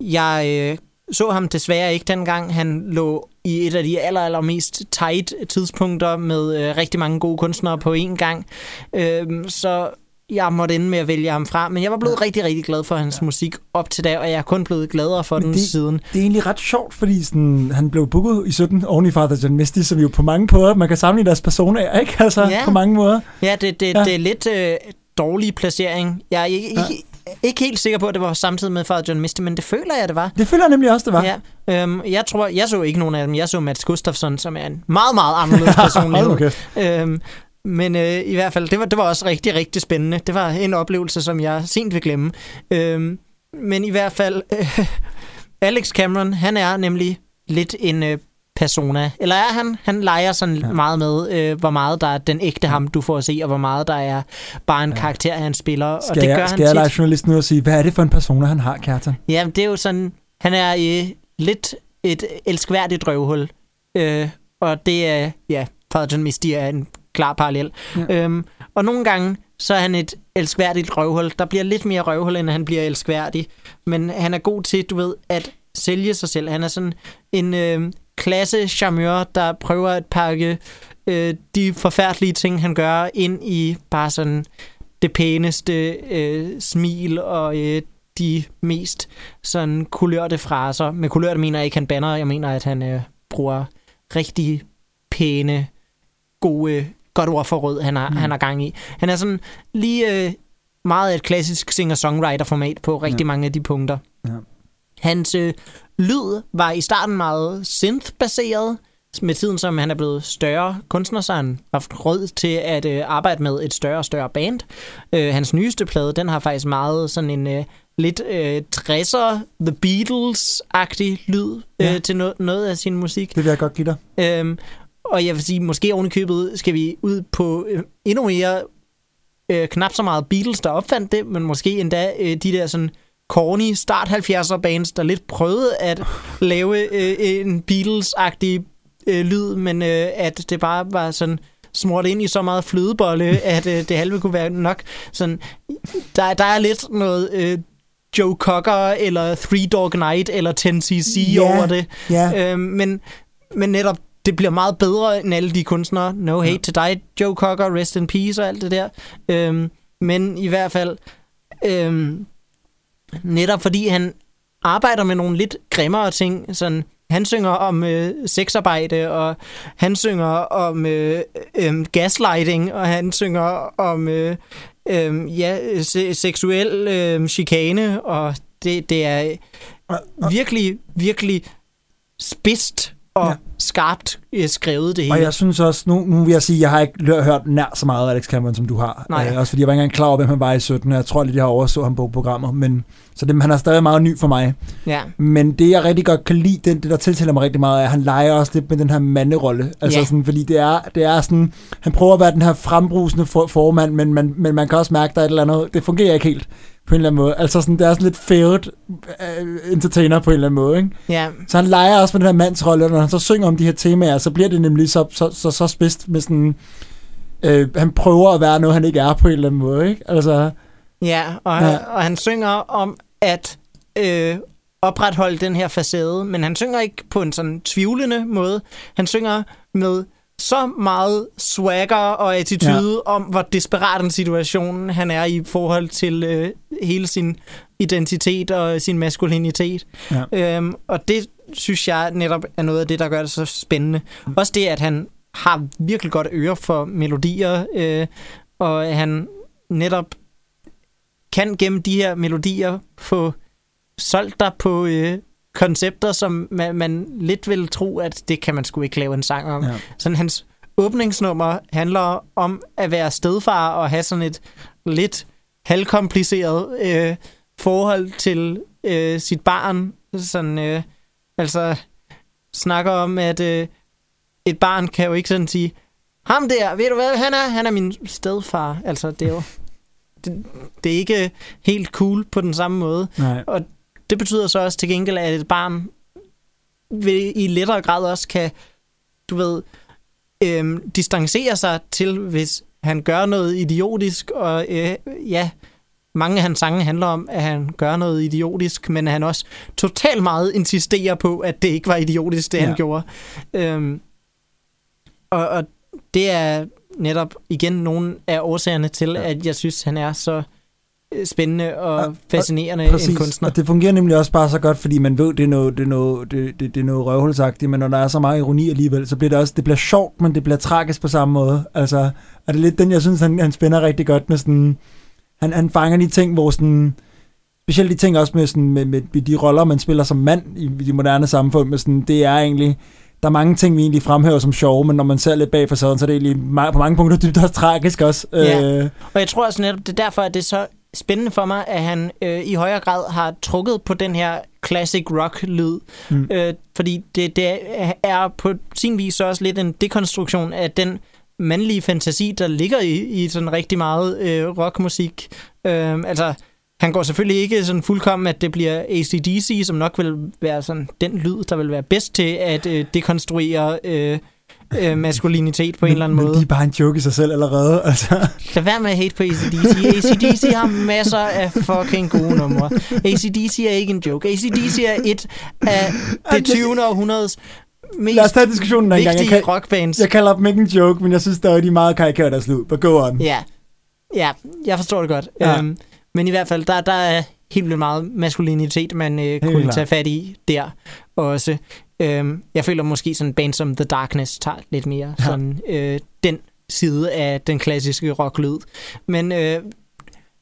jeg øh, så ham desværre ikke dengang. Han lå i et af de aller, aller mest tight tidspunkter med øh, rigtig mange gode kunstnere på én gang. Øhm, så jeg måtte ende med at vælge ham fra. Men jeg var blevet ja. rigtig, rigtig glad for hans ja. musik op til da, og jeg er kun blevet gladere for Men den det- siden. Det er egentlig ret sjovt, fordi sådan, han blev booket i 17 oven i Father John Misty, som jo på mange måder, man kan sammenligne deres personer, ikke? Altså, Ja. på mange måder. Ja, det, det, Ja. det er lidt øh, dårlig placering. Jeg er ikke, Ja. ikke, ikke helt sikker på, at det var samtidig med Father John Misty, men det føler jeg, det var. Det føler jeg nemlig også, det var. Ja, øhm, jeg tror, jeg så ikke nogen af dem. Jeg så Mats Gustafsson, som er en meget, meget anderledes personlighed. Øhm, men øh, i hvert fald, det var, det var også rigtig, rigtig spændende. Det var en oplevelse, som jeg sent vil glemme. Øhm, men i hvert fald, øh, Alex Cameron, han er nemlig lidt en øh, persona. Eller er han? Han leger sådan Ja. meget med, øh, hvor meget der er den ægte ham, du får at se, og hvor meget der er bare en Ja. karakter, han spiller. og Skal det gør jeg, han skal jeg tit. lege journalist nu og sige, hvad er det for en persona, han har, Kjartan? Ja, det er jo sådan, han er øh, lidt et elskværdigt røvhul. Øh, og det er, ja, Father John Misty er en klar parallel. Ja. Øhm, og nogle gange, så er han et elskværdigt røvhul. Der bliver lidt mere røvhul, end han bliver elskværdig. Men han er god til, du ved, at sælge sig selv. Han er sådan en øh, klasse charmeur, der prøver at pakke øh, de forfærdelige ting, han gør, ind i bare sådan det pæneste øh, smil og øh, de mest sådan kulørte fraser. Med kulørte mener jeg ikke, han banner. Jeg mener, at han øh, bruger rigtig pæne, gode, godt ord for rød, han har, Mm. han har gang i. Han er sådan lige øh, meget et klassisk singer-songwriter-format på rigtig Ja. mange af de punkter. Ja. Hans øh, lyd var i starten meget synth-baseret. Med tiden, som han er blevet større kunstner, så han haft råd til at øh, arbejde med et større og større band. Øh, hans nyeste plade, den har faktisk meget sådan en øh, lidt øh, 60'er, The Beatles-agtig lyd øh, Ja. til no- noget af sin musik. Det vil jeg godt give dig. Øhm, og jeg vil sige, måske oven i købet skal vi ud på øh, endnu mere, øh, knap så meget Beatles, der opfandt det, men måske endda øh, de der sådan corny start 70'er bands, der lidt prøvede at lave øh, en Beatles-agtig øh, lyd, men øh, at det bare var sådan smurt ind i så meget flødebolle, at øh, det halve kunne være nok. Sådan, der, der er lidt noget øh, Joe Cocker, eller Three Dog Night, eller 10cc Ja. over det. Ja, Øhm, men, men netop, det bliver meget bedre end alle de kunstnere. No hate Ja. to dig, Joe Cocker, rest in peace og alt det der. Øhm, men i hvert fald, øhm, netop fordi han arbejder med nogle lidt grimmere ting, sådan, han synger om øh, sexarbejde, og han synger om øh, øh, gaslighting, og han synger om øh, øh, ja, se- seksuel øh, chikane, og det, det er virkelig, virkelig spidst og Ja. skarpt øh, skrevet det hele. Og jeg synes også, nu, nu vil jeg sige, jeg har ikke hørt nær så meget af Alex Cameron, som du har. Nej. Øh, også fordi jeg var ikke engang klar over, hvem han var i 17, og jeg tror lidt, jeg har overså ham på programmer. Men, så det, han er stadig meget ny for mig. Ja, Men det, jeg rigtig godt kan lide, det, det der tiltaler mig rigtig meget, er, at han leger også lidt med den her manderolle. Altså Ja. sådan, fordi det er, det er sådan, han prøver at være den her frembrusende for, formand, men man, men man kan også mærke, der er et eller andet, det fungerer ikke helt på en eller anden måde. Altså sådan, det er sådan lidt failed uh, entertainer på en eller anden måde, ikke? ja, Så han leger også med den her mandsrolle, og når han så synger om de her temaer, så bliver det nemlig så, så, så, så spidst med sådan... Øh, han prøver at være noget, han ikke er på en eller anden måde, ikke? Altså, ja, og, Ja. ja. og han synger om at øh, opretholde den her facade, men han synger ikke på en sådan tvivlende måde. Han synger med så meget swagger og attitude ja. om, hvor desperat en situation han er i forhold til øh, hele sin identitet og sin maskulinitet. Ja. Øhm, og det synes jeg netop er noget af det, der gør det så spændende. Mm. Også det, at han har virkelig godt øre for melodier, øh, og han netop kan gennem de her melodier få solgt dig på øh, koncepter, som man, man lidt vil tro, at det kan man sgu ikke lave en sang om. Ja. Sådan hans åbningsnummer handler om at være stedfar og have sådan et lidt halvkompliceret øh, forhold til øh, sit barn. Sådan, øh, altså snakker om, at øh, et barn kan jo ikke sådan sige, ham der, ved du hvad, han er, han er min stedfar. Altså, det er jo det, det er ikke helt cool på den samme måde. nej. Det betyder så også til gengæld, at et barn vil, i lettere grad også kan, du ved, øhm, distancere sig til, hvis han gør noget idiotisk, og øh, ja, mange af hans sange handler om, at han gør noget idiotisk, men han også totalt meget insisterer på, at det ikke var idiotisk, det ja. Han gjorde. Øhm, og, og det er netop igen nogle af årsagerne til, ja. at jeg synes, han er så spændende og, og fascinerende Præcis, en kunstner. og det fungerer nemlig også bare så godt, fordi man ved, det er noget, det er noget, det, det, det er noget røvhulsagtigt, men når der er så meget ironi alligevel, så bliver det også, det bliver sjovt, men det bliver tragisk på samme måde. Altså, og det er lidt den, jeg synes, han, han spænder rigtig godt med sådan, han, han fanger de ting, hvor sådan, specielt de ting også med, sådan, med, med, med de roller, man spiller som mand i, i de moderne samfund, med sådan, det er egentlig, der er mange ting, vi egentlig fremhæver som sjove, men når man ser lidt bag facaden, så er det egentlig ma- på mange punkter dybt også tragisk også. Ja. Øh, Og jeg tror også netop, det er derfor, at det er så spændende for mig, at han øh, i højere grad har trukket på den her classic rock-lyd. Mm. Øh, fordi det, det er på sin vis også lidt en dekonstruktion af den mandlige fantasi, der ligger i, i sådan rigtig meget øh, rockmusik. Øh, altså, han går selvfølgelig ikke sådan fuldkommen, at det bliver ACDC, som nok vil være sådan den lyd, der vil være bedst til at øh, dekonstruere øh, øh, maskulinitet på en eller anden men, måde. Men de er bare en joke i sig selv allerede. Altså. Lad være med at hate på ACDC. ACDC har masser af fucking gode numre. ACDC er ikke en joke. ACDC er et af det 20. århundredes mest Lad os tage diskussionen en gang. Jeg, kan, rockbands. jeg kalder dem ikke en joke, men jeg synes stadig, de er meget karikeret deres lyd. But go on. Ja. ja, jeg forstår det godt. Ja. Øhm, men i hvert fald, der, der er helt vildt meget maskulinitet, man øh, kunne klart. tage fat i der også. Øhm, jeg føler måske sådan band som The Darkness tager lidt mere Ja. sådan øh, den side af den klassiske rocklyd. Men øh,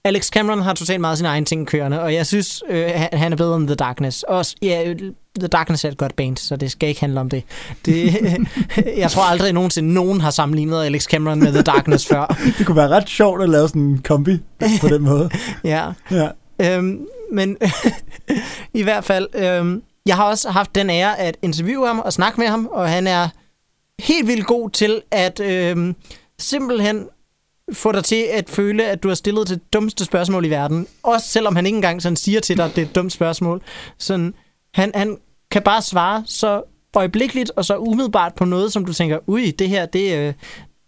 Alex Cameron har totalt meget sine egne ting kørende, og jeg synes, øh, han- han er bedre end The Darkness. Også, ja, The Darkness er et godt band, så det skal ikke handle om det. det jeg tror aldrig nogensinde, nogen har sammenlignet Alex Cameron med The Darkness før. Det kunne være ret sjovt at lave sådan en kombi på den måde. Ja. Ja. Øhm, men i hvert fald, øhm, jeg har også haft den ære at interviewe ham og snakke med ham, og han er helt vildt god til at øh, simpelthen få dig til at føle, at du har stillet det dummeste spørgsmål i verden. Også selvom han ikke engang sådan siger til dig, at det er et dumt spørgsmål. Sådan, han, han kan bare svare så øjeblikkeligt og så umiddelbart på noget, som du tænker, ui, det her, det, øh,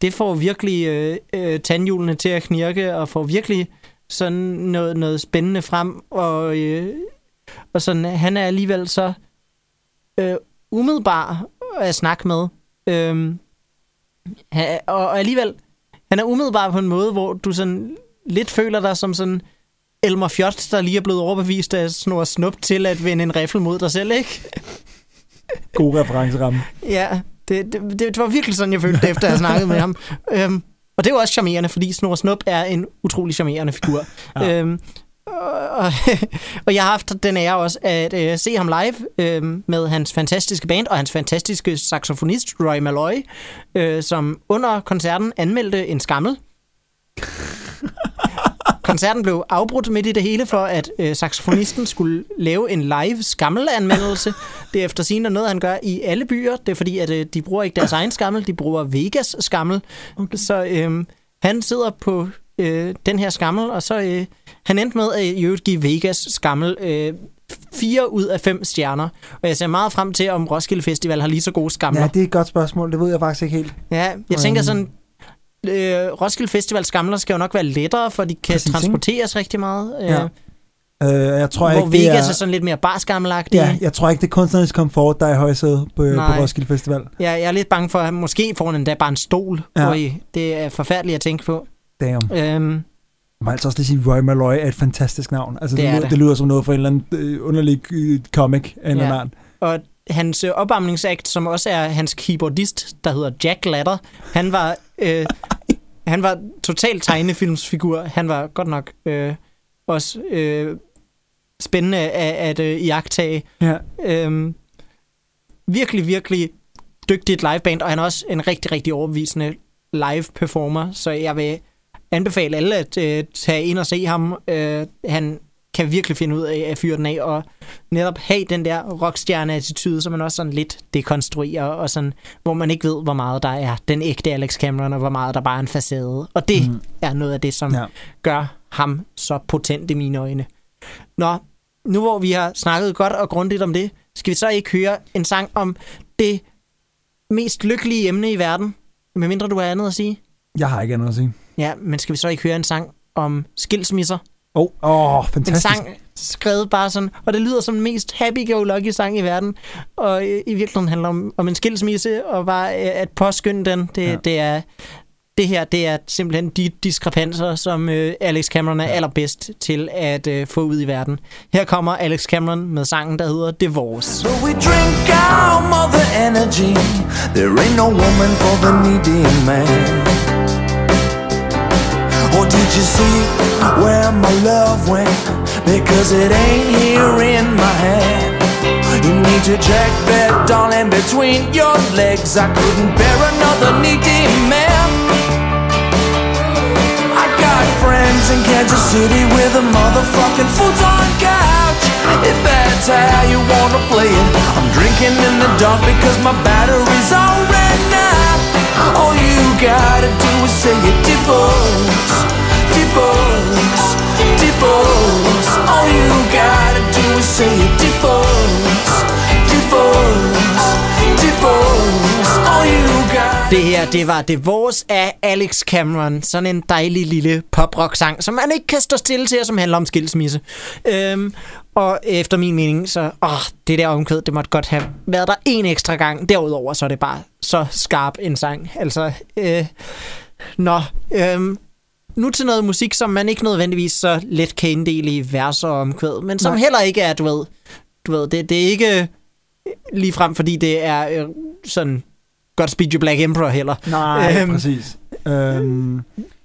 det får virkelig øh, øh, tandhjulene til at knirke, og får virkelig sådan noget, noget spændende frem, og, øh, og sådan, han er alligevel så øh, umiddelbar at snakke med. Øhm, ha- og, alligevel, han er umiddelbar på en måde, hvor du sådan lidt føler dig som sådan Elmer Fjot, der lige er blevet overbevist af snor snup til at vende en riffel mod dig selv, ikke? God referenceramme. Ja, det, det, det var virkelig sådan, jeg følte det, efter at have snakket med ham. Øhm, og det er jo også charmerende, fordi Snor Snup er en utrolig charmerende figur. Ja. øhm, og, jeg har haft den ære også at øh, se ham live øh, med hans fantastiske band og hans fantastiske saxofonist Roy Malloy, øh, som under koncerten anmeldte en skammel. Koncerten blev afbrudt midt i det hele for, at øh, saxofonisten skulle lave en live skammelanmeldelse. Det er efter sigende noget, han gør i alle byer. Det er fordi, at øh, de bruger ikke deres egen skammel, de bruger Vegas skammel. Okay. Så øh, han sidder på øh, den her skammel, og så øh, han endte med at i øvrigt give Vegas skammel øh, fire ud af fem stjerner. Og jeg ser meget frem til, om Roskilde Festival har lige så gode skamler. Ja, det er et godt spørgsmål. Det ved jeg faktisk ikke helt. Ja, jeg tænker Øhm. sådan, øh, Roskilde Festival skamler skal jo nok være lettere, for de kan Præcis, ikke? transporteres rigtig meget. Øh, Ja. Øh, jeg tror hvor ikke, det Vegas er... er sådan lidt mere barskammelagtig. Ja, jeg tror ikke, det er kunstnerisk komfort, der er i højsædet på, på. Roskilde Festival. Ja, jeg er lidt bange for, at han måske får han endda bare en stol. Ja. Ui, det er forfærdeligt at tænke på. Damn. Øhm, Jeg må altså også lige sige, Roy Malloy er et fantastisk navn. Altså, det, Det er lyder, det. det lyder som noget fra en eller anden øh, underlig øh, comic af en Ja. eller anden og hans øh, opvarmningsakt, som også er hans keyboardist, der hedder Jack Latter, han var, øh, han var total tegnefilmsfigur. Han var godt nok øh, også øh, spændende at, at øh, iagtage. Ja. Øhm, virkelig, virkelig dygtigt liveband, og han er også en rigtig, rigtig overbevisende live performer, så jeg vil anbefale alle at øh, tage ind og se ham. Øh, han kan virkelig finde ud af at fyre den af, og netop have den der rockstjerne-attitude, som man også sådan lidt dekonstruerer, og sådan, hvor man ikke ved, hvor meget der er den ægte Alex Cameron, og hvor meget der bare er en facade. Og det mm. er noget af det, som ja. gør ham så potent i mine øjne. Nå, nu hvor vi har snakket godt og grundigt om det, skal vi så ikke høre en sang om det mest lykkelige emne i verden? Medmindre du har andet at sige. Jeg har ikke andet at sige. Ja, men skal vi så ikke høre en sang om skilsmisser? Åh, oh, oh, En fantastisk. sang skrevet bare sådan, og det lyder som den mest happy-go-lucky sang i verden. Og i virkeligheden handler om, om en skilsmisse, og bare øh, at påskynde den, det, Ja. ja. det er... Det her, det er simpelthen de diskrepanser, som øh, Alex Cameron er allerbedst til at øh, få ud i verden. Her kommer Alex Cameron med sangen, der hedder Divorce. So we drink our mother energy. There ain't no woman for the needy man. Or did you see where my love went? Because it ain't here in my hand. You need to check that, darling, between your legs. I couldn't bear another needy man. I got friends in Kansas City with a motherfucking futon couch. If that's how you wanna play it, I'm drinking in the dark because my battery's out. All you gotta do is say it divorce, divorce, divorce. All you gotta do is say it divorce, divorce, divorce. All you got. Det her, det var Divorce af Alex Cameron. Sådan en dejlig lille pop-rock-sang, som man ikke kan stå stille til, og som handler om skilsmisse. Øhm, og efter min mening, så åh, det der omkvæd, det måtte godt have været der en ekstra gang. Derudover, så er det bare så skarp en sang. Altså, øh, nå, øhm, nu til noget musik, som man ikke nødvendigvis så let kan inddele i vers og omkvæd, men som Nej. heller ikke er, du ved, du ved det, det er ikke lige frem, fordi det er øh, sådan Godspeed You Black Emperor heller. Nej, Øhm. præcis. Øhm,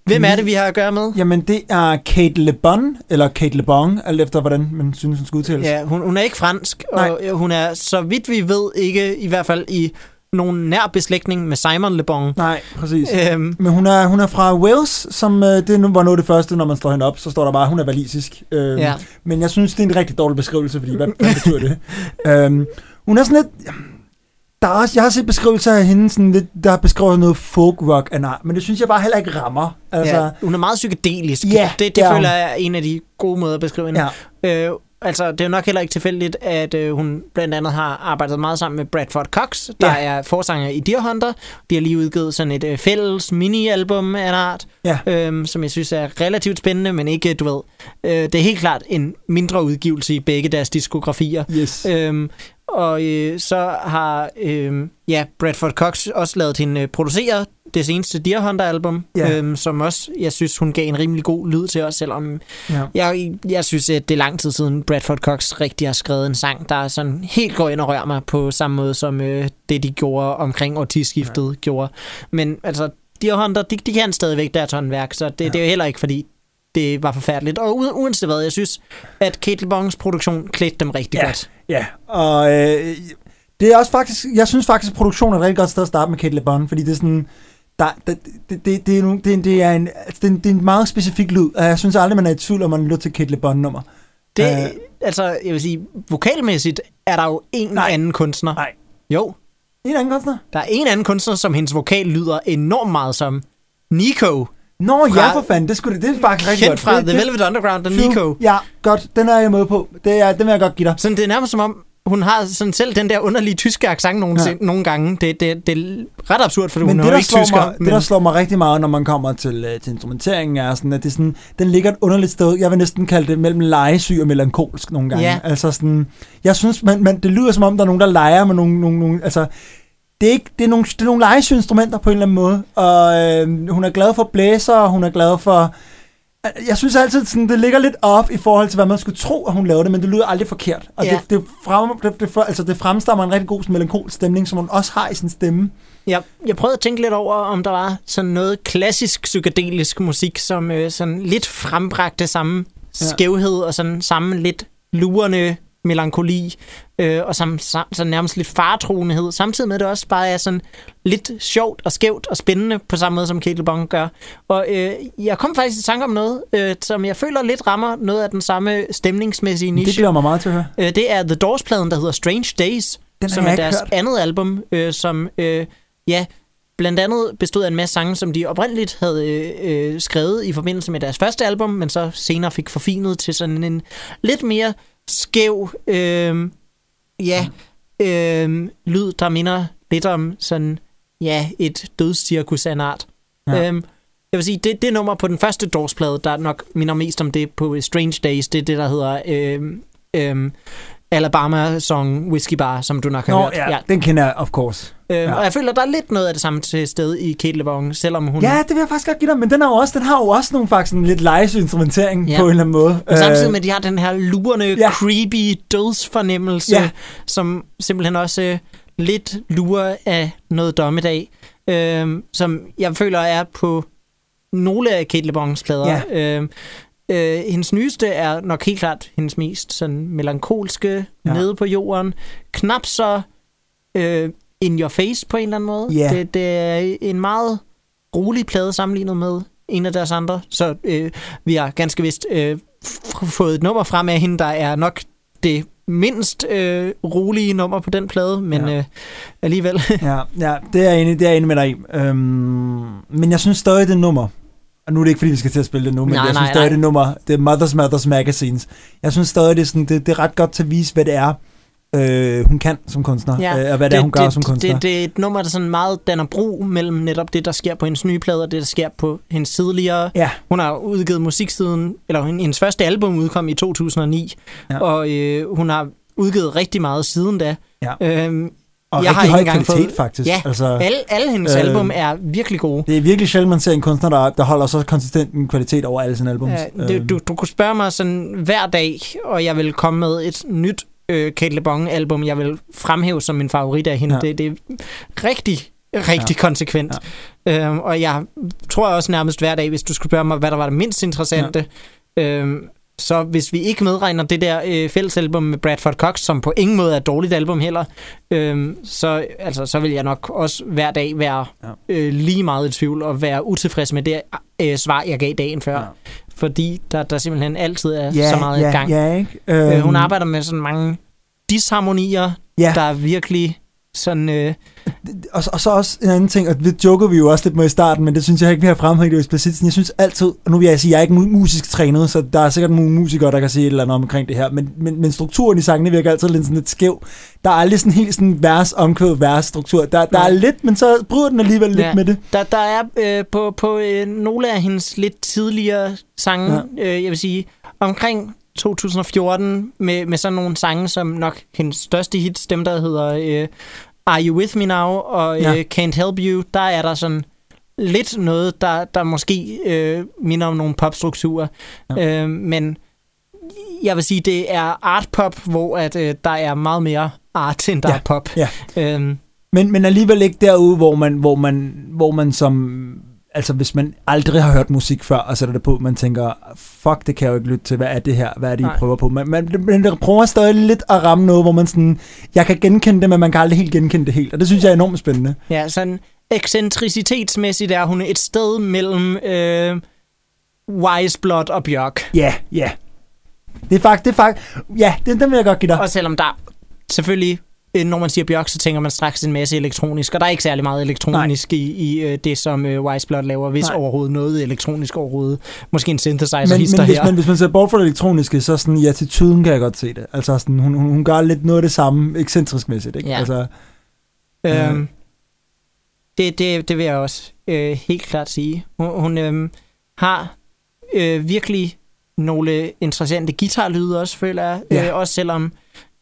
Hvem er det, vi har at gøre med? jamen, det er Kate Le Bon, eller Kate Le Bon, alt efter hvordan man synes, hun skal udtales. Ja, hun, hun er ikke fransk, og Nej. hun er, så vidt vi ved, ikke i hvert fald i nogen nær beslægtning med Simon Le Bon. Nej, præcis. Øhm, Men hun er, hun er fra Wales, som øh, det var noget af det første, når man slår hende op, så står der bare, at hun er walisisk. Øhm, Ja. Men jeg synes, det er en rigtig dårlig beskrivelse, fordi hvad, hvad betyder det? øhm, hun er sådan lidt... Der er også, jeg har set beskrivelser af hende, sådan lidt, der beskriver noget folk rock af nej, men det synes jeg bare heller ikke rammer. Altså, ja, hun er meget psykedelisk. Ja, det det er føler jeg er en af de gode måder at beskrive hende. ja. Øh, altså, det er jo nok heller ikke tilfældigt, at øh, hun blandt andet har arbejdet meget sammen med Bradford Cox, der Ja. er forsanger i Deer Hunter. De har lige udgivet sådan et øh, fælles mini-album af en art, Ja. øhm, som jeg synes er relativt spændende, men ikke, du ved, øh, det er helt klart en mindre udgivelse i begge deres diskografier. Yes. Øhm, og øh, så har øh, ja, Bradford Cox også lavet hende øh, producere det seneste Deer Hunter-album, Ja. øhm, som også, jeg synes, hun gav en rimelig god lyd til os, selvom Ja. jeg, jeg synes, at det er lang tid siden Bradford Cox rigtig har skrevet en sang, der sådan helt går ind og rører mig på samme måde, som øh, det, de gjorde omkring årtiskiftet ja. gjorde. Men altså, Deer Hunter, de, de kan stadigvæk deres håndværk, så det, ja. det er jo heller ikke, fordi det var forfærdeligt. Og u- uanset hvad, jeg synes, at Kate LeBons produktion klædte dem rigtig Ja. godt. Ja, og øh, det er også faktisk, jeg synes faktisk, at produktionen er et rigtig godt sted at starte med Kate Le Bon, fordi det er sådan, der, det, det, det, det, er det, det, er en, altså, det, er en, det er en meget specifik lyd, og jeg synes aldrig, man er i tvivl, om man lytter til Kate Le Bon nummer. Det, øh, altså, jeg vil sige, vokalmæssigt er der jo en Nej. anden kunstner. Nej. Jo, En anden kunstner? der er en anden kunstner, som hendes vokal lyder enormt meget som. Nico. Nå, Fra- ja for fanden, det, skulle, det, det er faktisk rigtig Kendt godt. fra det, The Velvet Underground, den. Nico. Ja, godt, den er jeg med på. Det er, den vil jeg godt give dig. Sådan, det er nærmest som om, hun har sådan selv den der underlige tyske accent nogle, Ja. nogle gange. Det, det, det er ret absurd, for Men hun det er ikke tysker. mig, det, der slår mig rigtig meget, når man kommer til, øh, til instrumenteringen, er sådan, at det sådan, den ligger et underligt sted. Jeg vil næsten kalde det mellem legesyg og melankolsk nogle gange. Ja. Altså sådan, jeg synes, man, man, det lyder som om, der er nogen, der leger med nogle, nogle, nogle altså, det er, ikke, det, er nogle, det er nogle legesyge instrumenter på en eller anden måde, og øh, hun er glad for blæser, og hun er glad for... Jeg synes altid, sådan, det ligger lidt op i forhold til, hvad man skulle tro, at hun lavede det, men det lyder aldrig forkert. Og Ja. det, det, frem, det, det, altså, det fremstammer en rigtig god melankolsk stemning, som hun også har i sin stemme. Jeg, jeg prøvede at tænke lidt over, om der var sådan noget klassisk psykedelisk musik, som øh, sådan lidt frembragte samme Ja. skævhed og sådan samme lidt lurende melankoli øh, og sam, sam, sådan nærmest lidt faretroenhed, samtidig med at det også bare er sådan lidt sjovt og skævt og spændende på samme måde, som Kate LeBon gør. Og øh, jeg kom faktisk i tanke om noget, øh, som jeg føler lidt rammer noget af den samme stemningsmæssige Det niche. glæder mig meget til at høre. Øh, det er The Doors-pladen, der hedder Strange Days, Den som er deres hørt. andet album, øh, som øh, ja, blandt andet bestod af en masse sange, som de oprindeligt havde øh, øh, skrevet i forbindelse med deres første album, men så senere fik forfinet til sådan en lidt mere skæv, øh, ja, øh, lyd, der minder lidt om sådan, ja, et dødscirkus af en art. Ja. Ja. Øhm, jeg vil sige, det, det nummer på den første Doors-plade, der nok minder mest om det på Strange Days, det er det, der hedder øh, øh, Alabama-song Whiskey Bar, som du nok har Nå, hørt. ja, den kender jeg, of course. Øh, ja. Og jeg føler, der er lidt noget af det samme til stede i Kate LeBon, selvom hun... Ja, det vil jeg faktisk godt give dig, men den har jo også, den har jo også nogle faktisk sådan lidt live instrumentering Ja. på en eller anden måde. Men samtidig Øh, med, at de har den her lurende, Ja. creepy dødsfornemmelse, Ja. som simpelthen også øh, lidt lurer af noget dommedag, øh, som jeg føler er på nogle af Kate LeBons plader. Ja. Øh, øh, hendes nyeste er nok helt klart hendes mest sådan melankolske, ja. nede på jorden. Knap så øh, in your face på en eller anden måde. Ja. Det, det er en meget rolig plade sammenlignet med en af deres andre. Så øh, vi har ganske vist øh, fået et nummer frem af hende, der er nok det mindst øh, rolige nummer på den plade, men Ja. øh, alligevel. Ja, ja det, er jeg enig, det er jeg enig med dig i. Øhm, men jeg synes stadig, det nummer, og nu er det ikke, fordi vi skal til at spille det nu, men Nej, jeg nej, synes stadig, nej. det nummer, det er Mothers Mothers Magazines. Jeg synes stadig, det er, sådan, det, det er ret godt til at vise, hvad det er, øh, hun kan som kunstner, ja, øh, og hvad det, er, hun gør det, som kunstner. Det, det er et nummer, der sådan meget danner bro mellem netop det, der sker på hendes nye plade, og det, der sker på hendes tidligere. Ja. Hun har udgivet musik siden, eller hen- hendes første album udkom i 2009, Ja. og øh, hun har udgivet rigtig meget siden da. Ja. Øhm, og jeg har rigtig høj ikke engang kvalitet, fået- faktisk. Ja, altså, alle, alle hendes Øh, øh, album er virkelig gode. det er virkelig sjældent, man ser en kunstner, der, der holder så konsistent en kvalitet over alle sine albums. Ja, det, du, du kunne spørge mig sådan hver dag, og jeg vil komme med et nyt øh, Kate LeBon-album, jeg vil fremhæve som min favorit af hende. Ja. Det, det er rigtig, rigtig ja. konsekvent. Ja. Øhm, og jeg tror også nærmest hver dag, hvis du skulle spørge mig, hvad der var det mindst interessante, ja. øhm, så hvis vi ikke medregner det der øh, fællesalbum med Bradford Cox, som på ingen måde er et dårligt album heller, øhm, så, altså, så vil jeg nok også hver dag være Ja. øh, lige meget i tvivl og være utilfres med det øh, svar, jeg gav dagen før. Fordi der, der simpelthen altid er ja, så meget ja, i gang. Ja, ikke? Øh, hun Øhm, arbejder med sådan mange disharmonier, Ja. der er virkelig sådan... Øh, og, og så også en anden ting, og det joker vi jo også lidt med i starten, men det synes jeg ikke, vi har fremhævet det eksplicit. Jeg synes altid, og nu vil jeg sige, jeg er ikke mu- musisk trænet, så der er sikkert nogle musikere, der kan sige et eller andet omkring det her, men, men, men strukturen i sangene virker altid lidt, sådan lidt skæv. Der er aldrig sådan helt sådan vers, omkvæd, vers struktur. Der, der er Nej. lidt, men så bryder den alligevel lidt Ja. med det. der, der er øh, på, på øh, nogle af hendes lidt tidligere sange, ja. øh, jeg vil sige, omkring 2014, med, med sådan nogle sange, som nok hendes største hits, dem der hedder øh, Are You With Me Now og øh, Ja. Can't Help You, der er der sådan lidt noget, der, der måske øh, minder om nogle popstrukturer. Ja. Øh, men jeg vil sige, det er art pop, hvor at, øh, der er meget mere art, end der Ja. er pop. Ja. Øhm, Men, men alligevel ikke derude, hvor man, hvor man, hvor man som... Altså, hvis man aldrig har hørt musik før, og sætter det på, man tænker, fuck, det kan jeg jo ikke lytte til. Hvad er det her? Hvad er det, I Nej. prøver på? Man, man, man prøver stadig lidt at ramme noget, hvor man sådan... Jeg kan genkende det, men man kan aldrig helt genkende det helt. Og det synes jeg er enormt spændende. Ja, sådan ekscentricitetsmæssigt er hun et sted mellem øh, Wiseblot og Bjørk. Ja, ja. Det er faktisk... Det er faktisk ja, det, den vil jeg godt give dig. Og selvom der selvfølgelig, når man siger Bjørk, så tænker man straks en masse elektronisk, og der er ikke særlig meget elektronisk i, i øh, det, som øh, Wiseblot laver, hvis Nej. overhovedet noget elektronisk overhovedet. Måske en synthesizer men, hister men hvis, her. man, hvis man ser bort fra det elektroniske, så sådan, i attituden kan jeg godt se det. Altså sådan, hun, hun, hun gør lidt noget af det samme, ekscentrisk mæssigt, ikke? Ja. Altså, Øhm, det, det, det vil jeg også øh, helt klart sige. Hun, hun øh, har øh, virkelig nogle interessante guitarlyde også, føler jeg. Ja. Øh, også selvom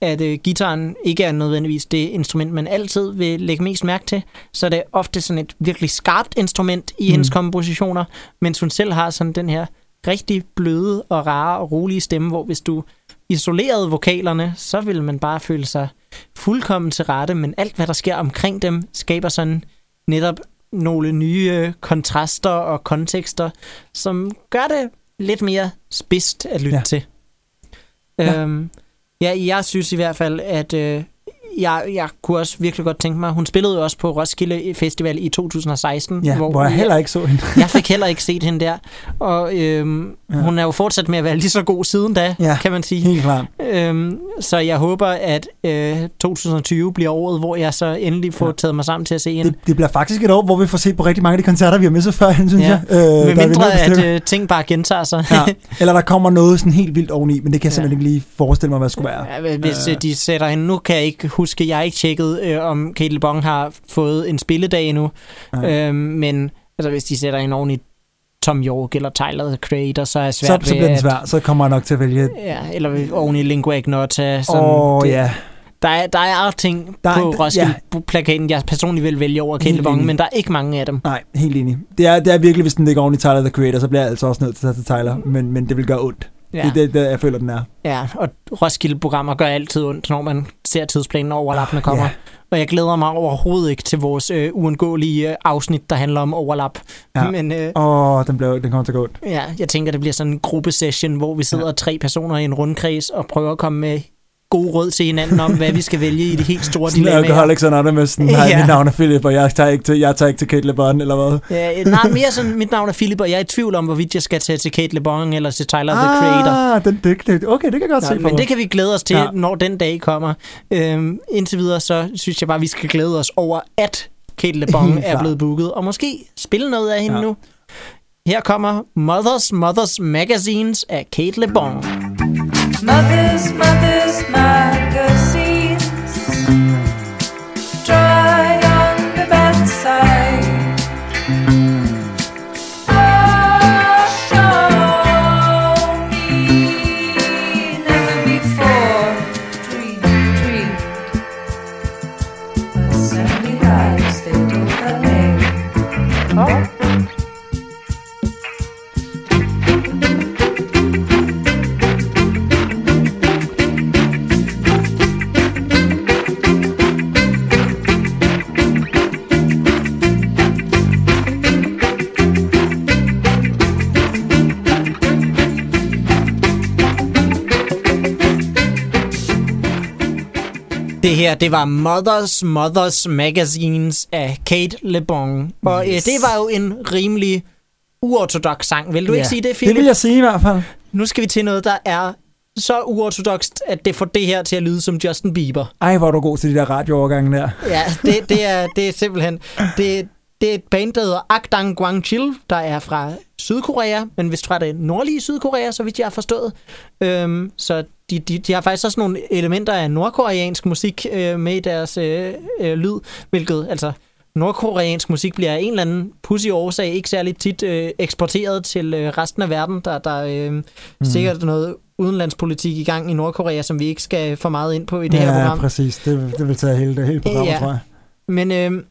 at øh, gitaren ikke er nødvendigvis det instrument, man altid vil lægge mest mærke til, så er det ofte sådan et virkelig skarpt instrument i mm. hendes kompositioner, mens hun selv har sådan den her rigtig bløde og rare og rolige stemme, hvor hvis du isolerede vokalerne, så vil man bare føle sig fuldkommen til rette, men alt, hvad der sker omkring dem, skaber sådan netop nogle nye øh, kontraster og kontekster, som gør det lidt mere spidst at lytte ja. til. Ja. Øhm, ja, jeg synes i hvert fald, at øh, jeg, jeg kunne også virkelig godt tænke mig, hun spillede jo også på Roskilde Festival i 2016, ja, hvor, hvor jeg heller ikke så hende. jeg fik heller ikke set hende der, og øhm, Ja. hun er jo fortsat med at være lige så god siden da, Ja. kan man sige. Helt klart. Øhm, så jeg håber, at øh, 2020 bliver året, hvor jeg så endelig får Ja. taget mig sammen til at se hende. Det, det bliver faktisk et år, hvor vi får set på rigtig mange af de koncerter, vi har misset før, synes Ja. jeg. Øh, Med mindre, at øh, ting bare gentager sig. ja. Eller der kommer noget sådan helt vildt oveni, men det kan jeg Ja. simpelthen ikke lige forestille mig, hvad det skulle være. Ja, hvis Øh. øh. de sætter hende, nu kan jeg ikke huske, jeg har ikke tjekket, øh, om Kate LeBon har fået en spilledag endnu, Nej. øh, men altså, hvis de sætter oven i Tom York eller Tyler, the Creator, så er Så, svært så ved bliver den at- svær. Så kommer jeg nok til at vælge... Ja, eller oven i Lingua Ignota. Sådan, oh, det, ja. Der er, der er ting Der er- på Roskilde-plakaten, jeg personligt vil vælge over LeBon, enig. men der er ikke mange af dem. Nej, helt enig. Det er, det er virkelig, hvis den ligger oven i Tyler, the Creator, så bliver jeg altså også nødt til at tage til Tyler. Men, men det vil gøre ondt. Ja. Det er det, jeg føler, den er. ja og Roskilde-programmer gør altid ondt, når man ser tidsplanen og overlappene kommer. Ja. Og jeg glæder mig overhovedet ikke til vores øh, uundgåelige øh, afsnit, der handler om overlap. Ja. Men øh, Åh, den, blev, den kommer til at gå ondt. ja, jeg tænker, det bliver sådan en gruppesession, hvor vi sidder ja. tre personer i en rundkreds og prøver at komme med gode råd til hinanden om, hvad vi skal vælge i det helt store Sådan dilemma. Alcoholics Anonymous, sådan, hej, Ja. mit navn er Philip, og jeg tager ikke til, jeg tager ikke til Kate LeBon, eller hvad? Ja, nej, mere sådan, mit navn er Philip, og jeg er i tvivl om, hvorvidt jeg skal tage til Kate LeBon eller til Tyler, the Creator. Ah, den, det, det, okay, det kan jeg godt se Nå, for men det kan vi glæde os til, Ja. når den dag kommer. Øhm, indtil videre, så synes jeg bare, vi skal glæde os over, at Kate LeBon er blevet booket, og måske spille noget af hende Ja. nu. Her kommer Mothers Mothers Magazines af Kate LeBon. Mothers, mothers, magazines Det her, det var Mothers Mothers Magazines af Kate LeBon. Og yes. Yes. øh, det var jo en rimelig uortodox sang. Vil du ja. ikke sige det, Philip? Det vil jeg sige i hvert fald. Nu skal vi til noget, der er så uortodokst, at det får det her til at lyde som Justin Bieber. Ej, hvor er du god til de der radioovergange der. Ja, det, det, er, det er simpelthen... Det, det er et band, der hedder Akdang Gwangchil, der er fra Sydkorea, men vist fra det nordlige Sydkorea, så vidt jeg har forstået. Øhm, så de, de, de har faktisk også nogle elementer af nordkoreansk musik øh, med i deres øh, øh, lyd, hvilket altså nordkoreansk musik bliver af en eller anden pussy årsag ikke særlig tit øh, eksporteret til øh, resten af verden. Der, der øh, mm. sikkert noget udenlandspolitik i gang i Nordkorea, som vi ikke skal for meget ind på i det ja, her program. præcis. Det, det vil tage hele, det hele programmet, Ja. tror jeg. Men øh,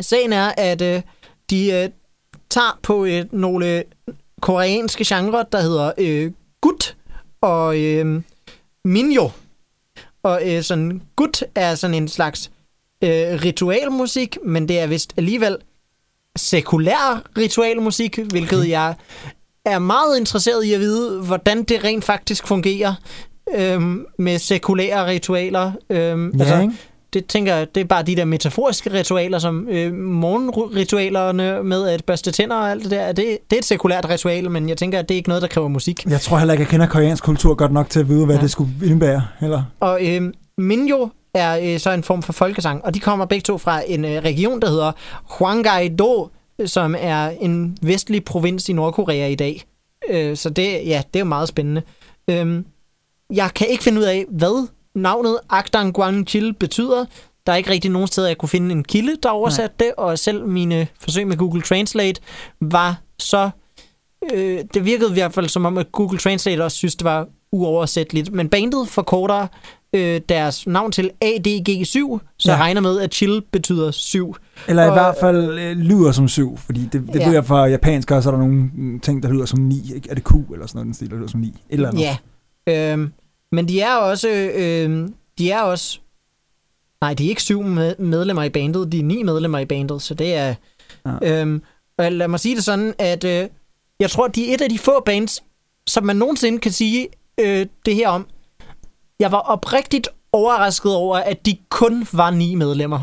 sagen er, at øh, de øh, tager på øh, nogle koreanske genrer, der hedder øh, gut og øh, minyo. Og øh, sådan gut er sådan en slags øh, ritualmusik, men det er vist alligevel sekulær ritualmusik, hvilket jeg er meget interesseret i at vide, hvordan det rent faktisk fungerer øh, med sekulære ritualer. Øh, Ja, ikke? Det tænker jeg, det er bare de der metaforiske ritualer, som øh, morgenritualerne med at børste tænder og alt det der. Det, det er et sekulært ritual, men jeg tænker, at det er ikke noget, der kræver musik. Jeg tror heller ikke, jeg kender koreansk kultur godt nok til at vide, hvad ja. Det skulle indebære. Eller? Og øh, Minyo er øh, så en form for folkesang, og de kommer begge to fra en øh, region, der hedder Hwanggae-do, som er en vestlig provins i Nordkorea i dag. Øh, så det, ja, det er jo meget spændende. Øh, jeg kan ikke finde ud af, hvad navnet Akdang Gwangchil betyder. Der er ikke rigtig nogen steder, jeg kunne finde en kilde, der oversatte det, og selv mine forsøg med Google Translate var så... Øh, det virkede i hvert fald som om, at Google Translate også synes, det var uoversætteligt. Men bandet forkorter øh, deres navn til ADG7, så Ja. jeg regner med, at chill betyder 7. Eller i Og- hvert fald øh, lyder som syv, fordi det, det Ja. ved jeg fra japansk også, er der nogle mm, ting, der lyder som ni. Er det Q eller sådan noget, den stil, der lyder som ni? Eller andet. Ja. Øhm, men de er også... Øhm, de er også... Nej, de er ikke syv med- medlemmer i bandet, de er ni medlemmer i bandet, så det er... Ja. Øhm, og lad mig sige det sådan, at øh, jeg tror, de er et af de få bands, som man nogensinde kan sige øh, det her om. Jeg var oprigtigt overrasket over, at de kun var ni medlemmer.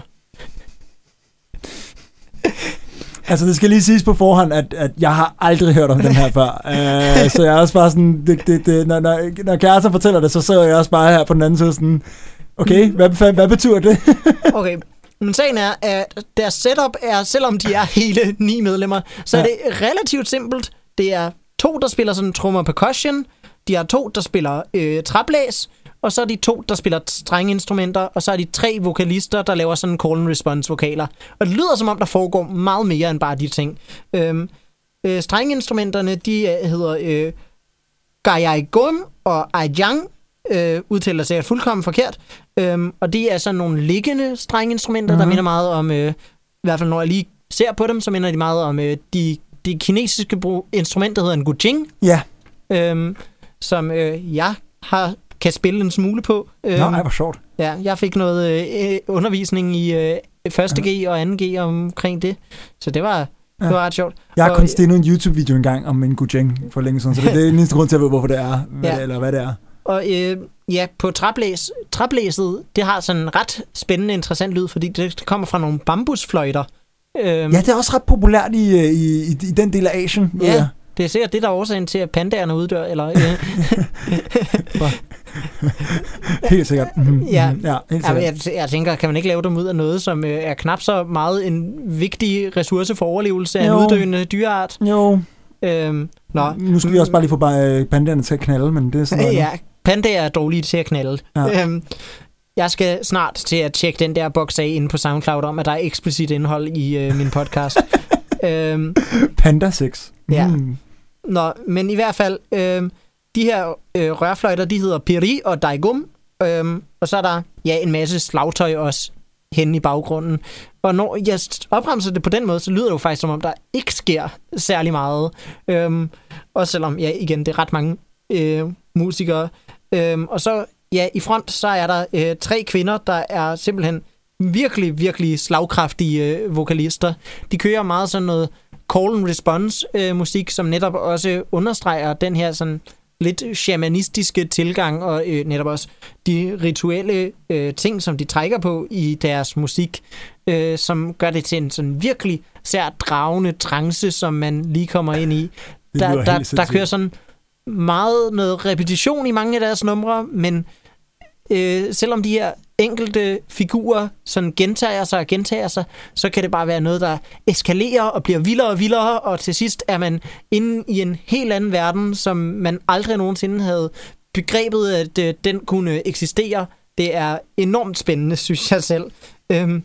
Altså, det skal lige siges på forhånd, at, at jeg har aldrig hørt om den her før. uh, så jeg er også bare sådan, det, det, det, når, når, når kæresten fortæller det, så sidder jeg også bare her på den anden side sådan, okay, hvad, hvad, hvad betyder det? Okay, men sagen er, at deres setup er, selvom de er hele ni medlemmer, så er Ja. det relativt simpelt. Det er to, der spiller sådan trommer percussion, de har to, der spiller øh, traplæs, og så er de to, der spiller strengeinstrumenter, og så er de tre vokalister, der laver sådan call and response vokaler. Og det lyder som om, der foregår meget mere end bare de ting. Øhm, Øh, strengeinstrumenterne, de øh, hedder øh, Gaiagum og Aijang, øh, udtaler sig fuldkommen forkert. Øhm, og det er sådan nogle liggende strengeinstrumenter, mm-hmm. der Mhm. minder meget om, øh, i hvert fald når jeg lige ser på dem, så minder de meget om øh, de, de kinesiske instrument, der hedder en gujing, Ja. øhm, som øh, jeg har kan spille en smule på. Øhm, Nå, ej, hvor sjovt. Ja, jeg fik noget øh, undervisning i øh, første G og anden G omkring det, så det var, ja. Det var ret sjovt. Jeg har kun stillet en YouTube-video engang om en gujeng for længe siden, så det, det er den eneste grund til, at ved, hvorfor det er, hvad, Ja. ja. eller hvad det er. Og øh, ja, på traplæs, traplæset, det har sådan en ret spændende, interessant lyd, fordi det, det kommer fra nogle bambusfløjter. Øhm, Ja, det er også ret populært i, øh, i, i, i den del af Asien. Ja. jeg. det er sikkert det, der er årsagen til, at pandaerne uddør. Eller, øh, Helt sikkert. Mm-hmm. Ja. ja helt ja, men sikkert. jeg, jeg tænker, kan man ikke lave dem ud af noget, som øh, er knap så meget en vigtig ressource for overlevelse af en Jo. uddøende dyreart? Jo, Øhm, nå, nu skal vi også bare lige få bare, øh, pandaerne til at knalde, men det er sådan noget. Ja, pandaer er dårlige til at knalde. Ja. Ja. Øhm, jeg skal snart til at tjekke den der boks af inde på SoundCloud om, at der er eksplicit indhold i øh, min podcast. øhm, Panda 6. Ja. Mm. nå, men i hvert fald, øhm, de her øh, rørfløjter, de hedder Piri og Daigum. Øhm, og så er der ja, en masse slagtøj også henne i baggrunden. Og når jeg opremser det på den måde, så lyder det jo faktisk som om, der ikke sker særlig meget. Øhm, også selvom, ja, igen, det er ret mange øh, musikere. Øhm, og så, ja, i front, så er der øh, tre kvinder, der er simpelthen virkelig, virkelig slagkraftige øh, vokalister. De kører meget sådan noget call and response øh, musik, som netop også understreger den her sådan lidt shamanistiske tilgang, og øh, netop også de rituelle øh, ting, som de trækker på i deres musik, øh, som gør det til en sådan virkelig sært dragende trance, som man lige kommer ind i. Der, der, der sindssygt. kører sådan meget noget repetition i mange af deres numre, men øh, selvom de her enkelte figurer sådan gentager sig og gentager sig, så kan det bare være noget, der eskalerer og bliver vildere og vildere, og til sidst er man inde i en helt anden verden, som man aldrig nogensinde havde begrebet, at øh, den kunne eksistere. Det er enormt spændende, synes jeg selv. Øhm,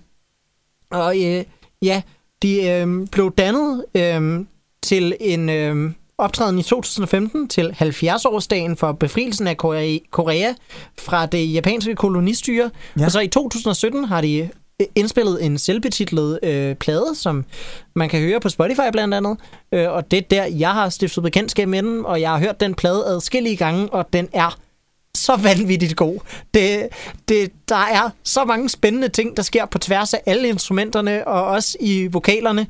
og øh, ja, de øh, blev dannet øh, til en øh, optræden i 2015 til 70-årsdagen for befrielsen af Korea, fra det japanske kolonistyre. Ja. Og så i 2017 har de indspillet en selvbetitlet øh, plade, som man kan høre på Spotify blandt andet. Øh, og det er der, jeg har stiftet bekendtskab med den, og jeg har hørt den plade adskillige gange, og den er så vanvittigt god. Det, det, der er så mange spændende ting, der sker på tværs af alle instrumenterne, og også i vokalerne.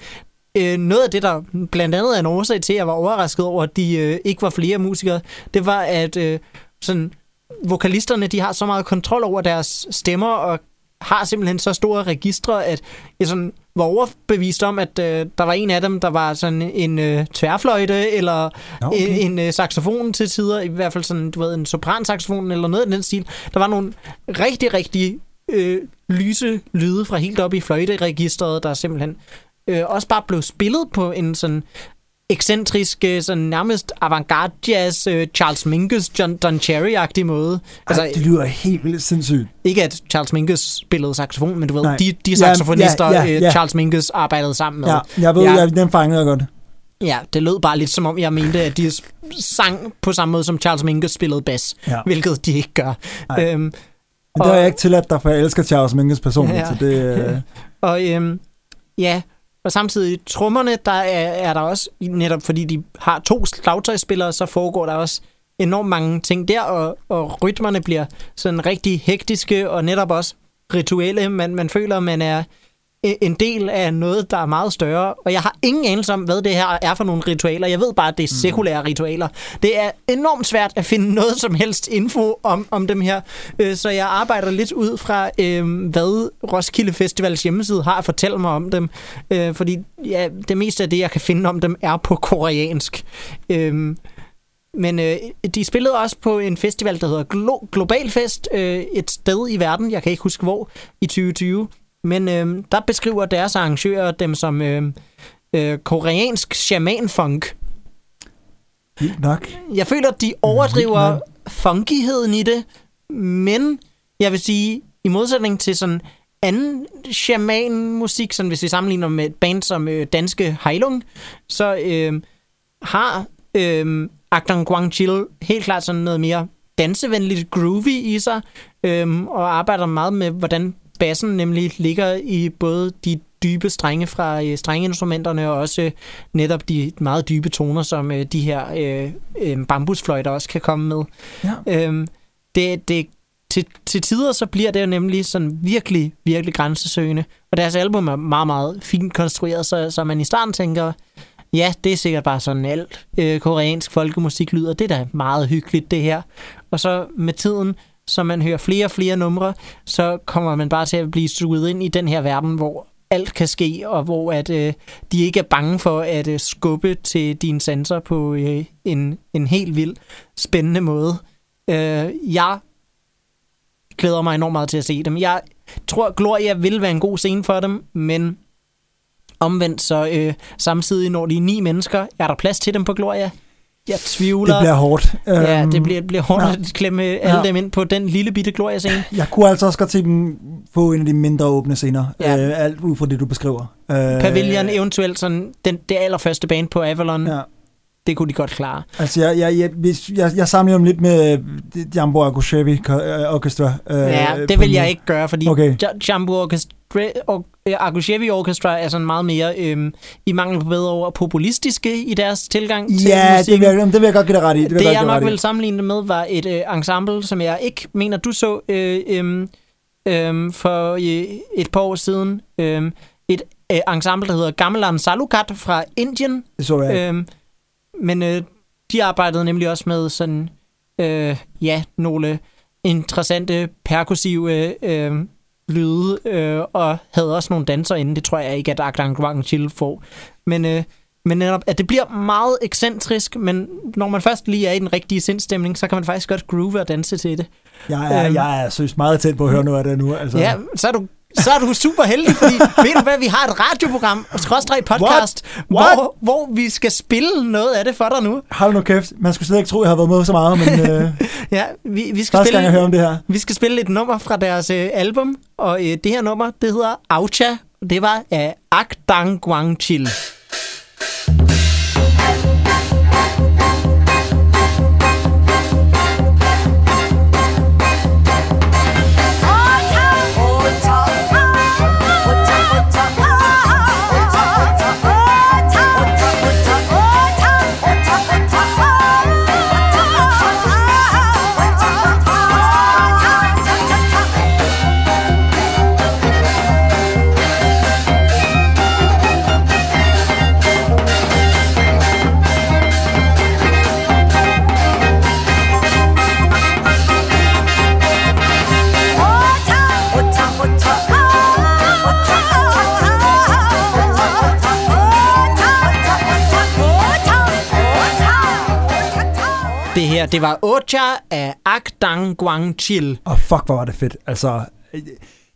Øh, noget af det, der blandt andet er en årsag til, at jeg var overrasket over, at de øh, ikke var flere musikere, det var, at øh, sådan, vokalisterne de har så meget kontrol over deres stemmer, og har simpelthen så store registre, at jeg sådan var overbevist om, at øh, der var en af dem, der var sådan en øh, tværfløjte, eller okay. en, en øh, saxofon til tider, i hvert fald sådan, du ved, en sopransaxofon, eller noget i den stil. Der var nogle rigtig, rigtig øh, lyse lyde fra helt op i fløjteregistret, der simpelthen øh, også bare blev spillet på en sådan ekscentrisk, øh, sådan nærmest avantgarde jazz, øh, Charles Mingus, John Don Cherry-agtig måde. Altså, Altså, det lyder helt vildt sindssygt. ikke at Charles Mingus spillede saxofon, men du ved, Nej. de, de Ja, saxofonister, ja, ja, øh, ja. Charles Mingus arbejdede sammen med. Ja, jeg ved, Ja. ja. jeg, den fangede jeg godt. Ja, det lød bare lidt som om, jeg mente, at de sang på samme måde, som Charles Mingus spillede bas, Ja. hvilket de ikke gør. Nej. Øhm, Men det har Og- jeg ikke tilladt dig, for jeg elsker Charles Mingus personligt, Ja. ja. så det... Øh, og øhm, ja, og samtidig trommerne, der er, er der også, netop fordi de har to slagtøjspillere, så foregår der også enormt mange ting der, og, og rytmerne bliver sådan rigtig hektiske, og netop også rituelle. Man, man føler, man er en del af noget, der er meget større. Og jeg har ingen anelse om, hvad det her er for nogle ritualer. Jeg ved bare, at det er sekulære ritualer. Det er enormt svært at finde noget som helst info om, om dem her. Øh, Så jeg arbejder lidt ud fra, øh, hvad Roskilde Festivals hjemmeside har at fortælle mig om dem. Øh, Fordi ja, det meste af det, jeg kan finde om dem, er på koreansk. Øh, men øh, de spillede også på en festival, der hedder Glo- Global Fest, øh, et sted i verden, jeg kan ikke huske hvor, i 2020. Men øh, der beskriver deres arrangører dem som øh, øh, koreansk shaman-funk. vildt nok. Jeg føler, at de overdriver Vildt funkyheden i det, men jeg vil sige, i modsætning til sådan anden shaman-musik, sådan hvis vi sammenligner med et band som øh, danske Heilung, så, øh, har øhm, Akdang Guangchil helt klart sådan noget mere dansevenligt groovy i sig, øhm, og arbejder meget med, hvordan bassen nemlig ligger i både de dybe strenge fra øh, strengeinstrumenterne, og også netop de meget dybe toner, som øh, de her øh, øh, bambusfløjter også kan komme med. Ja. Øhm, det, det, til, til tider så bliver det jo nemlig sådan virkelig, virkelig grænsesøgende. Og deres album er meget, meget fint konstrueret, så, så man i starten tænker, ja, det er sikkert bare sådan alt øh, koreansk folkemusik lyder. Det er da meget hyggeligt, det her. Og så med tiden, som man hører flere og flere numre, så kommer man bare til at blive suget ind i den her verden, hvor alt kan ske, og hvor at øh, de ikke er bange for at øh, skubbe til dine sanser på øh, en, en helt vild, spændende måde. Øh, jeg glæder mig enormt meget til at se dem. Jeg tror, Gloria vil være en god scene for dem, men omvendt så øh, samtidig, når de er ni mennesker, er der plads til dem på Gloria? Jeg tvivler. Det bliver hårdt. Ja, Øhm, det bliver, bliver hårdt ja. at klemme alle Ja. dem ind på den lille bitte Gloria-scene. Jeg kunne altså også godt se dem få en af de mindre åbne scener. Ja. Øh, alt ud fra det, du beskriver. Øh, Pavilion, eventuelt sådan, den, det allerførste band på Avalon, ja. Det kunne de godt klare. Altså, jeg, jeg, jeg, hvis, jeg, jeg sammenligner dem lidt med øh, Jambo Agushevi Orchestra. Øh, Ja, det på vil jeg ikke gøre, fordi Okay. Jumbo Orchestra, og Agushevi Orchestra er sådan meget mere, øhm, i mangel på bedre ord, populistiske i deres tilgang til Ja, det musikken. vil, det vil jeg godt give dig ret i. Det, vil det jeg jeg nok vil sammenligne det med, var et øh, ensemble, som jeg ikke mener, du så øh, øh, øh, for øh, et par år siden. Øh, et øh, ensemble, der hedder Gamelan Salukat fra Indien. Det så jeg. Øh, men øh, de arbejdede nemlig også med sådan, øh, ja, nogle interessante, perkussive øh, lyde, øh, og havde også nogle danser inde. Det tror jeg ikke, at Akdang Wang Chill får. Men, øh, men netop, at det bliver meget ekscentrisk, men når man først lige er i den rigtige sindstemning, så kan man faktisk godt groove og danse til det. Jeg er, øhm, jeg er seriøst meget tæt på at høre noget af det nu. Altså. Ja, så er du så er du super heldig, fordi ved du hvad, vi har et radioprogram, skråstrej podcast, What? Hvor, hvor vi skal spille noget af det for dig nu. Hold nu kæft. Man skulle slet ikke tro, jeg har været med så meget, men øh, Ja, vi, vi, skal første gang jeg hører spille, om det her. vi skal spille et nummer fra deres øh, album, og øh, det her nummer, det hedder Aucha. Det var af Ak Dang Guang Chil. Her, det var Ocha af Ak Dang Guang Chil. Og fuck, hvor var det fedt. Altså, øh,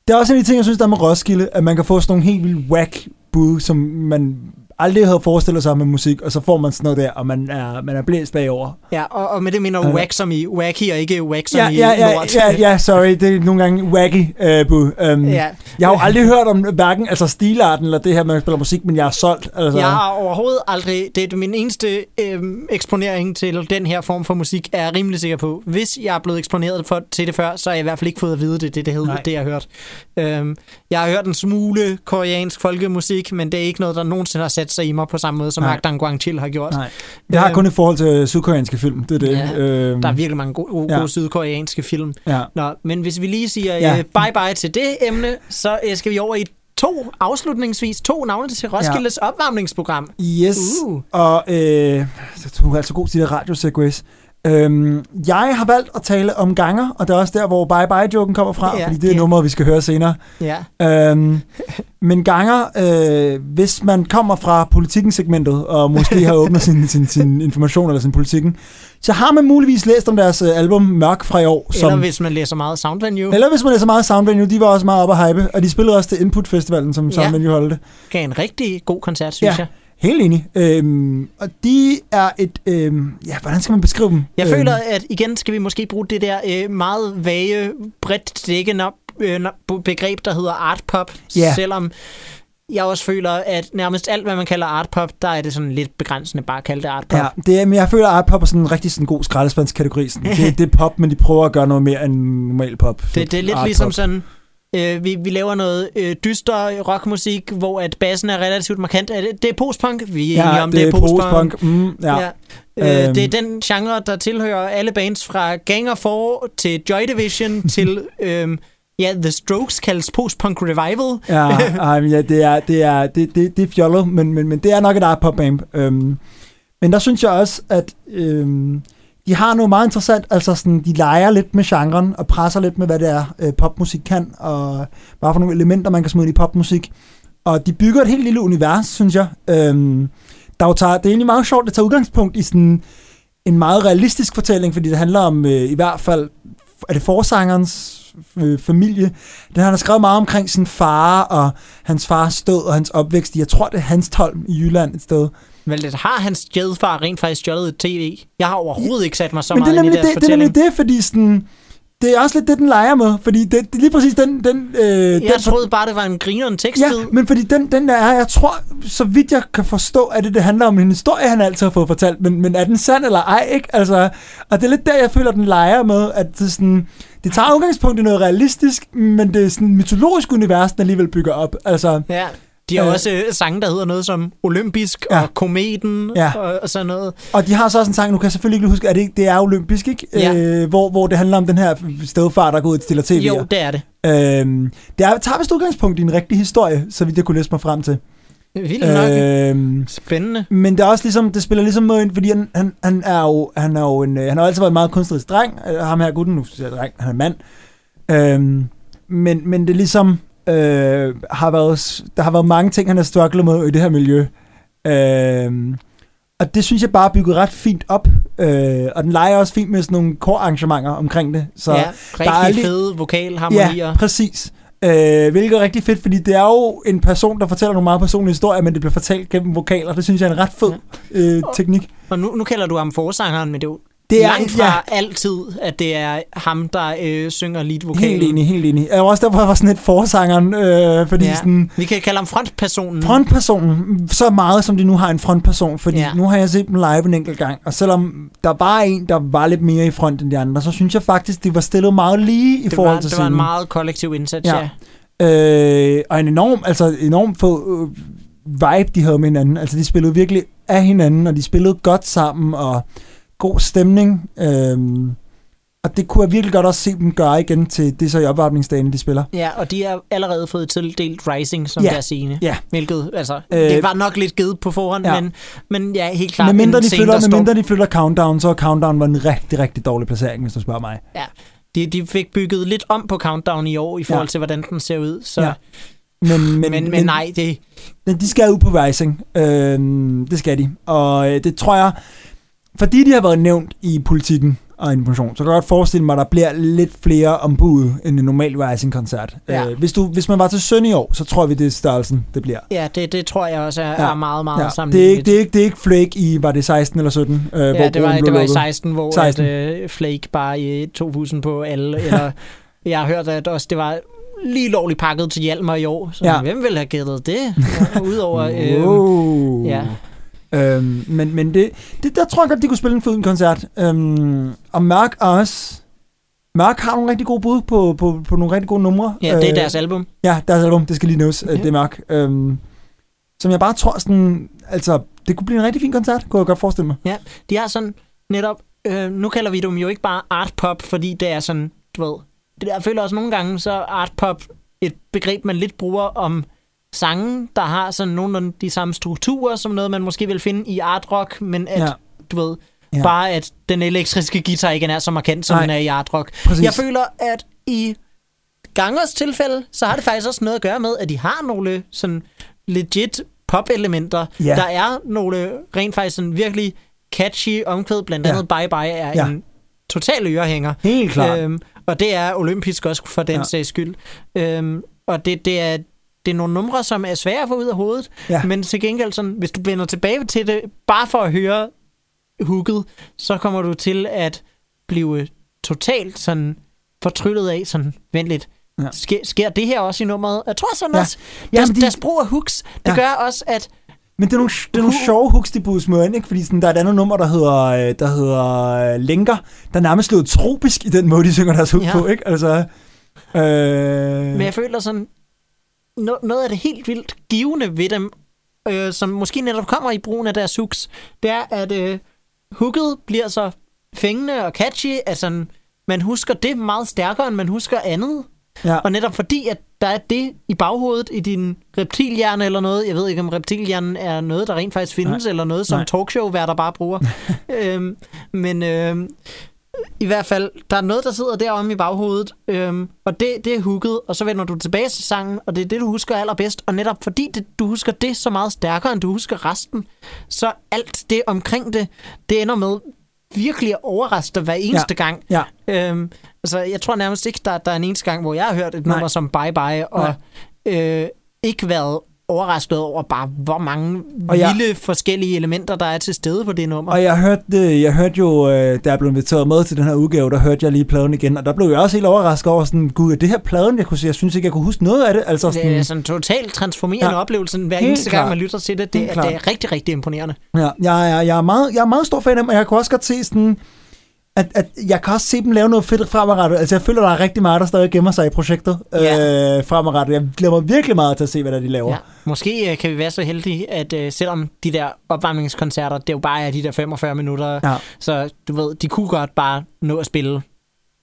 det er også en af de ting, jeg synes, der er med Roskilde, at man kan få sådan nogle helt vildt whack bud, som man aldrig havde forestillet sig med musik, og så får man sådan noget der, og man er, man er blæst bagover. Ja, og, og med det mener Ja. uh, wack som i wacky, og ikke wack som Ja, i ja, ja, lort. ja, ja, sorry, det er nogle gange wacky uh, bud. Um, Ja. Jeg har jo aldrig hørt om hverken altså stilarten eller det her, man spiller musik, men jeg er solgt. Altså. Jeg har overhovedet aldrig... Det er min eneste øhm, eksponering til den her form for musik, er jeg rimelig sikker på. Hvis jeg er blevet eksponeret for, til det før, så har jeg i hvert fald ikke fået at vide det, det, det, hed, det jeg har hørt. Øhm, jeg har hørt en smule koreansk folkemusik, men det er ikke noget, der nogensinde har sat sig i mig på samme måde, som. Akdang Guang Chil har gjort. Nej. Jeg har Øhm, kun i forhold til sydkoreanske film, det er det. Ja, øhm, Der er virkelig mange gode, gode Ja. sydkoreanske film. ja. Nå, men hvis vi lige siger Ja. ja. bye-bye til det emne, så øh, skal vi over i to, afslutningsvis, to navne til Roskildes ja. opvarmningsprogram. Yes. Uh. Og øh, du er altså god til det radio segways. Øhm, jeg har valgt at tale om ganger, og det er også der, hvor Bye Bye-joken kommer fra, Ja, fordi det er ja. nummeret, vi skal høre senere. Ja. Øhm, men ganger, øh, hvis man kommer fra politikken-segmentet, og måske har åbnet sin, sin, sin information eller sin politikken, så har man muligvis læst om deres øh, album Mørk fra i år. Eller Som, hvis man læser meget Soundvenue. eller hvis man læser meget Soundvenue, de var også meget oppe at hype, og de spillede også til Input Festivalen, som Ja. Soundvenue holdte. gav en rigtig god koncert, synes Ja. jeg. Helt enig. Øhm, og de er et... Øhm, ja, hvordan skal man beskrive dem? Jeg øhm, føler, at igen skal vi måske bruge det der øh, meget vage, bredt dækkende øh, begreb, der hedder art pop. Ja. Selvom jeg også føler, at nærmest alt, hvad man kalder artpop, der er det sådan lidt begrænsende bare at kalde det artpop. Ja, det er, men jeg føler, at art pop er sådan en rigtig sådan god skraldespandskategori. Sådan. Det, det er pop, men de prøver at gøre noget mere end normal pop. Det, det er lidt Art ligesom sådan, øh, vi, vi laver noget øh, dyster rockmusik, hvor at bassen er relativt markant. Er det, det er postpunk, vi er enige Ja, om, det er postpunk. postpunk. Mm, ja. Ja. Øh, Øhm. det er den genre, der tilhører alle bands fra Gang of Four til Joy Division til... øhm, Ja, The Strokes kaldes post-punk revival. Ja, men ja, det er, det er, det, det, det er fjollet, men, men, men det er nok et art pop band. Øhm, men der synes jeg også, at øhm, de har noget meget interessant, altså sådan, de leger lidt med genren og presser lidt med, hvad det er, øh, popmusik kan, og hvad for nogle elementer, man kan smide ind i popmusik. Og de bygger et helt lille univers, synes jeg. Øhm, der jo tager, det er egentlig meget sjovt, det tager udgangspunkt i sådan en meget realistisk fortælling, fordi det handler om øh, i hvert fald, er det forsangerens øh, familie. Den har skrevet meget omkring sin far og hans fars død og hans opvækst. i, Jeg tror, det er Hans Tolm i Jylland et sted. Det har hans stjædfar rent faktisk stjålet et tv. Jeg har overhovedet ikke sat mig så Men det meget er ind i deres det, det, er fortælling. nemlig det, fordi sådan, det er også lidt det, den leger med. Fordi det, det er lige præcis den... den øh, Jeg den, troede bare, det var en grineren tekst. Ja, men fordi den, den der er, jeg tror, så vidt jeg kan forstå, at det, det handler om en historie, han altid har fået fortalt, men, men er den sand eller ej, ikke? Altså, og det er lidt der, jeg føler, den leger med, at det, sådan, det tager udgangspunkt i noget realistisk, men det er sådan et mytologisk univers, den alligevel bygger op. Altså, Ja. De har Øh. også øh, sange, der hedder noget som Olympisk Ja. og Kometen Ja. og, og sådan noget. Og de har så også en sang, nu kan jeg selvfølgelig ikke huske, at det, det er olympisk, ikke? Ja. Øh, hvor, hvor det handler om den her stedfar, der går ud og stiller tv. Jo, det er det. Øhm, det er, tager vist udgangspunkt i en rigtig historie, så vidt jeg kunne læse mig frem til. Vildt nok. Øhm, Spændende. men det er også ligesom, det spiller ligesom med ind, fordi han, han, han er jo, han er jo en, øh, han har altid været en meget kunstnerisk dreng, øh, ham her gutten, nu siger jeg dreng, han er mand. Øhm, men, men det er ligesom, øh, har været, der har været mange ting, han har strugglet med i det her miljø. Øhm, og det synes jeg bare er bygget ret fint op. Øh, og den leger også fint med sådan nogle korarrangementer omkring det. Så, ja, der rigtig er lige- fede vokalharmonier. Ja, præcis. Øh, hvilket er rigtig fedt, fordi det er jo en person, der fortæller nogle meget personlige historier, men det bliver fortalt gennem vokaler. Det synes jeg er en ret fed øh, teknik. Og nu, nu kalder du ham forsangeren, men det er jo Det er- langt fra ja. altid, at det er ham, der øh, synger lead vokalen. Helt enig, helt enig. Jeg var også derfor, jeg var sådan lidt forsangeren, øh, fordi ja. Sådan Vi kan kalde ham frontpersonen. frontpersonen, så meget som de nu har en frontperson, fordi ja. Nu har jeg set dem live en enkelt gang, og selvom der var en, der var lidt mere i front end de andre, så synes jeg faktisk, det var stillet meget lige i det forhold var, til det var en meget kollektiv indsats, Ja. ja. Øh, og en enorm, altså enorm få øh, vibe, de havde med hinanden. Altså, de spillede virkelig af hinanden, og de spillede godt sammen, og god stemning. Øhm, og det kunne jeg virkelig godt også se dem gøre igen til det så i opvarmningsdagen, de spiller. Ja, og de har allerede fået tildelt Rising som Ja. deres scene. Ja. Hvilket, altså, Øh, øh, det var nok lidt givet på forhånd, ja. men, men ja, helt klart Med mindre, de flytter, med mindre de flytter Countdown, så Countdown var en rigtig, rigtig dårlig placering, hvis du spørger mig. Ja, de, de fik bygget lidt om på Countdown i år, i forhold Ja. til, hvordan den ser ud. Så, Ja. Men, men, men, men, nej, det, Men de skal ud på Rising. Øhm, det skal de. Og øh, det tror jeg, fordi de har været nævnt i politikken og information, så kan jeg godt forestille mig, at der bliver lidt flere ombud end en normal Rising-koncert. Ja. Øh, hvis, du, hvis man var til Søn i år, så tror vi, det er størrelsen, det bliver. ja, det, det tror jeg også er, Ja. er meget, meget Ja. ja. Det, er ikke, det, er ikke, det er ikke Flake i, var det 16 eller 17? Øh, Ja, det var, det var i lukket. 16, hvor 16. 16. At, øh, Flake bare i 2000 på alle. Eller, jeg har hørt, at også det var lige lovligt pakket til Hjalmar i år. Så Ja. hvem ville have gættet det? Udover... Øh, Wow. ja. Øhm, men men det, det, der tror jeg godt, de kunne spille en fed koncert. Øhm, og Mørk er også... Mørk har nogle rigtig gode bud på, på, på nogle rigtig gode numre. ja, det er Øh, deres album. Ja, deres album, det skal lige nævnes, ja. Ja. det er Mørk. Øhm, som jeg bare tror sådan... Altså, det kunne blive en rigtig fin koncert, kunne jeg godt forestille mig. De har sådan netop... Øh, nu kalder vi dem jo ikke bare art pop, fordi det er sådan, du ved... Det der, jeg føler også nogle gange, så art pop et begreb, man lidt bruger om sange, der har sådan nogenlunde de samme strukturer, som noget, man måske vil finde i art rock, men at, Ja. ja. du ved, Ja. ja. bare at den elektriske guitar ikke er så markant, som Nej. den er i art rock. Præcis. Jeg føler, at i Gangers tilfælde, så har det faktisk også noget at gøre med, at de har nogle sådan legit pop-elementer. Ja. Der er nogle rent faktisk sådan virkelig catchy omkvæd, blandt Ja. andet Bye Bye er Ja. ja. en total ørehænger. Helt klart. Øhm, og det er olympisk også for den Ja. ja. sags skyld. Øhm, og det, det, er, det er nogle numre, som er svære at få ud af hovedet, Ja. men til gengæld, sådan, hvis du vender tilbage til det, bare for at høre hooket, så kommer du til at blive totalt sådan fortryllet af, sådan, vent lidt, Ja. sker, sker det her også i nummeret. Jeg tror sådan Ja. også, Ja, deres, de- deres brug af hooks, det Ja. gør også, at Men det er nogle, det er nogle sjove hooks, de burde smøre ind, ikke? Fordi sådan, der er et andet nummer, der hedder, øh, der hedder øh, Lænker, der er nærmest lød tropisk i den måde, de synger deres hook Ja. på, ikke? Altså, øh, Men jeg føler sådan, no, noget af det helt vildt givende ved dem, øh, som måske netop kommer i brugen af deres hooks, det er, at øh, hooket bliver så fængende og catchy, at sådan, man husker det meget stærkere, end man husker andet. ja. Og netop fordi, at der er det i baghovedet i din reptilhjerne eller noget. Jeg ved ikke, om reptilhjernen er noget, der rent faktisk findes, Nej. eller noget, som talkshow-værter bare bruger. øhm, men øhm, i hvert fald, der er noget, der sidder deromme i baghovedet, øhm, og det, det er hooket, og så vender du tilbage til sangen, og det er det, du husker allerbedst. Og netop fordi det, du husker det så meget stærkere, end du husker resten, så alt det omkring det, det ender med virkelig at overraske dig hver eneste Ja. gang. ja. Øhm, altså, jeg tror nærmest ikke, der, der er en eneste gang, hvor jeg har hørt et Nej. nummer som Bye Bye, og øh, ikke været overrasket over bare, hvor mange Og jeg- vilde forskellige elementer, der er til stede på det nummer. Og jeg hørte, det, jeg hørte jo, øh, da jeg blev inviteret med til den her udgave, der hørte jeg lige pladen igen, og der blev jeg også helt overrasket over sådan, gud, er det her pladen, jeg kunne jeg synes ikke, jeg kunne huske noget af det. Altså det sådan, er sådan totalt transformerende Ja. oplevelse, hver eneste gang, man lytter til det. Det, Helt er, det er rigtig, rigtig imponerende. Ja, jeg, er, jeg, er meget, jeg er meget stor fan af dem, og jeg kunne også godt se sådan, at, at jeg kan også se dem lave noget fedt fremadrettet. Altså, jeg føler, der er rigtig meget, der stadig gemmer sig i projektet Ja. øh, fremadrettet. Jeg glæder mig virkelig meget til at se, hvad der er, de laver. Ja. Måske øh, kan vi være så heldige, at øh, selvom de der opvarmningskoncerter, det jo bare er de der 45 minutter, Ja. så du ved, de kunne godt bare nå at spille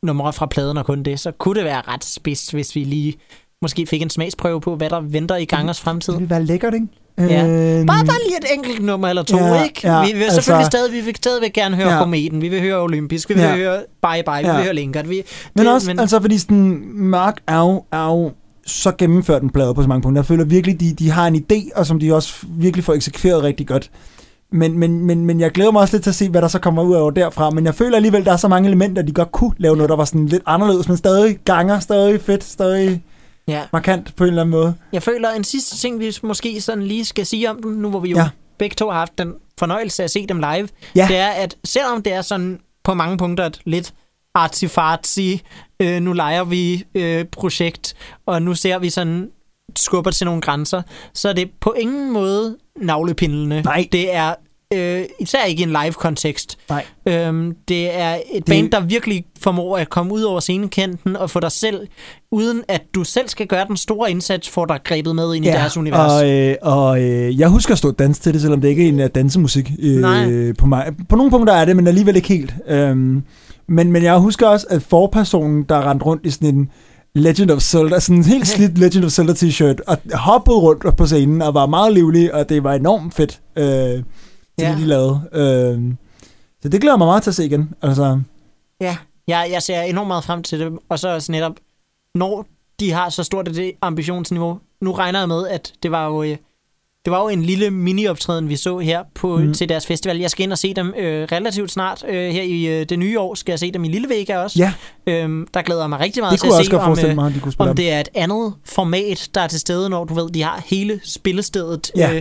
numre fra pladen og kun det, så kunne det være ret spids, hvis vi lige måske fik en smagsprøve på, hvad der venter i gangers fremtid. Det ville være lækkert, ikke? Ja. Øh, Bare, bare lige et enkelt nummer eller to, Ja, ikke? ja, vi vil altså- selvfølgelig stadig, vi vil stadigvæk gerne høre Ja. Kometen, vi vil høre Olympisk, vi vil Ja. høre Bye Bye, vi Ja. vil høre Linkert. Vi, Men det- også, men... altså fordi sådan, Mark er jo, er jo så gennemført en plade på så mange punkter. Jeg føler virkelig, de, de har en idé, og som de også virkelig får eksekveret rigtig godt. Men, men, men, men jeg glæder mig også lidt til at se, hvad der så kommer ud over derfra. Men jeg føler alligevel, der er så mange elementer, de godt kunne lave noget, der var sådan lidt anderledes, men stadig ganger, stadig fedt, stadig ja. markant på en eller anden måde. Jeg føler, en sidste ting, vi måske sådan lige skal sige om dem, nu hvor vi jo Ja. begge to har haft den fornøjelse at se dem live, Ja. det er, at selvom det er sådan på mange punkter et lidt artsy-fartsy, øh, nu leger vi øh, projekt, og nu ser vi sådan skubber til nogle grænser, så er det på ingen måde navlepindlende. Nej. Det er øh, især ikke i en live-kontekst. Nej. Øhm, det er et Det- band, der virkelig formår at komme ud over scenekanten og få dig selv, uden at du selv skal gøre den store indsats, få dig grebet med ind i deres univers. Og, øh, og øh, jeg husker at stå og danse til det, selvom det ikke er en af dansemusik. Øh, Nej. På, mig. på nogle punkter er det, men alligevel ikke helt. Øhm, men, men jeg husker også, at forpersonen, der rendte rundt i sådan en Legend of Zelda, sådan en helt slidt Legend of Zelda t-shirt, og hoppede rundt på scenen og var meget livlig, og det var enormt fedt, øh, til Ja. det, de lavede. Øh, så det glæder mig meget til at se igen. Altså, Ja, jeg, jeg ser enormt meget frem til det, og så også netop, når de har så stort et ambitionsniveau. Nu regner jeg med, at det var jo, øh, det var jo en lille mini-optræden, vi så her på, Mm. til deres festival. Jeg skal ind og se dem øh, relativt snart. Øh, her i øh, det nye år skal jeg se dem i Lille Vega også. ja, Øhm, der glæder jeg mig rigtig meget det til at se, om, øh, mig, de kunne om det er et andet format, der er til stede, når du ved, de har hele spillestedet Ja.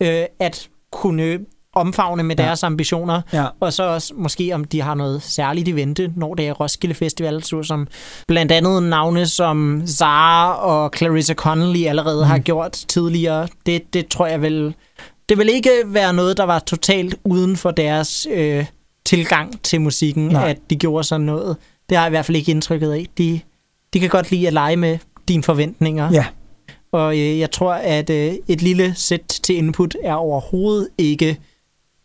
øh, øh, at kunne omfavne med Ja. deres ambitioner. Ja. Og så også måske, om de har noget særligt i vente, når det er Roskilde Festival, så som blandt andet navne som Zara og Clarissa Connolly allerede mm. har gjort tidligere. Det, det tror jeg vil... Det vil ikke være noget, der var totalt uden for deres øh, tilgang til musikken. Nej. at de gjorde sådan noget. Det har jeg i hvert fald ikke indtrykket af. De, de kan godt lide at lege med dine forventninger. Ja. Og øh, jeg tror, at øh, et lille sæt til input er overhovedet ikke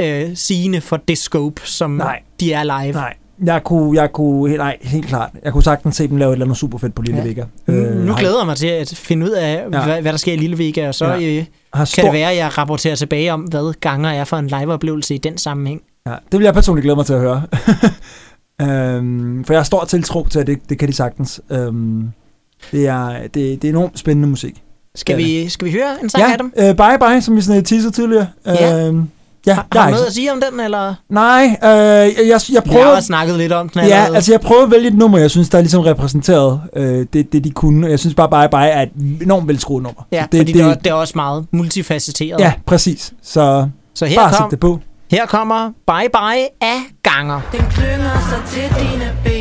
øh, sigende for det scope, som Nej. de er live. Nej, jeg kunne, jeg kunne, nej, helt klart. Jeg kunne sagtens se dem lave et eller andet super fedt på Lille Ja. Vega. Nu, Øh, nu glæder jeg mig til at finde ud af, Ja. hvad, hvad der sker i Lille Vega, og så Ja. øh, kan stor- det være, at jeg rapporterer tilbage om, hvad ganger er for en liveoplevelse i den sammenhæng. Ja, det vil jeg personligt glæde mig til at høre. øhm, for jeg har stor tiltro til, at det, det kan de sagtens. Øhm, det, er, det, det er enormt spændende musik. Skal, vi, skal vi høre en sang ja, af dem? øh, Bye Bye, som vi sådan teasede tidligere. Ja. Øhm, ja, Har, jeg har du noget ikke- at sige om den, eller? Nej, øh, jeg, jeg, jeg Vi har prøver... også snakket lidt om den Ja, allerede. altså jeg prøver at vælge et nummer, jeg synes, der er ligesom repræsenteret øh, det, det, de kunne. Jeg synes bare, Bye Bye er et enormt velskruet nummer. ja, det, fordi det, det, er, det er også meget multifacetteret. Ja, præcis. Så Så her, bare sæt kom, det på. her kommer Bye Bye af Ganger. Den klynger sig til dine ben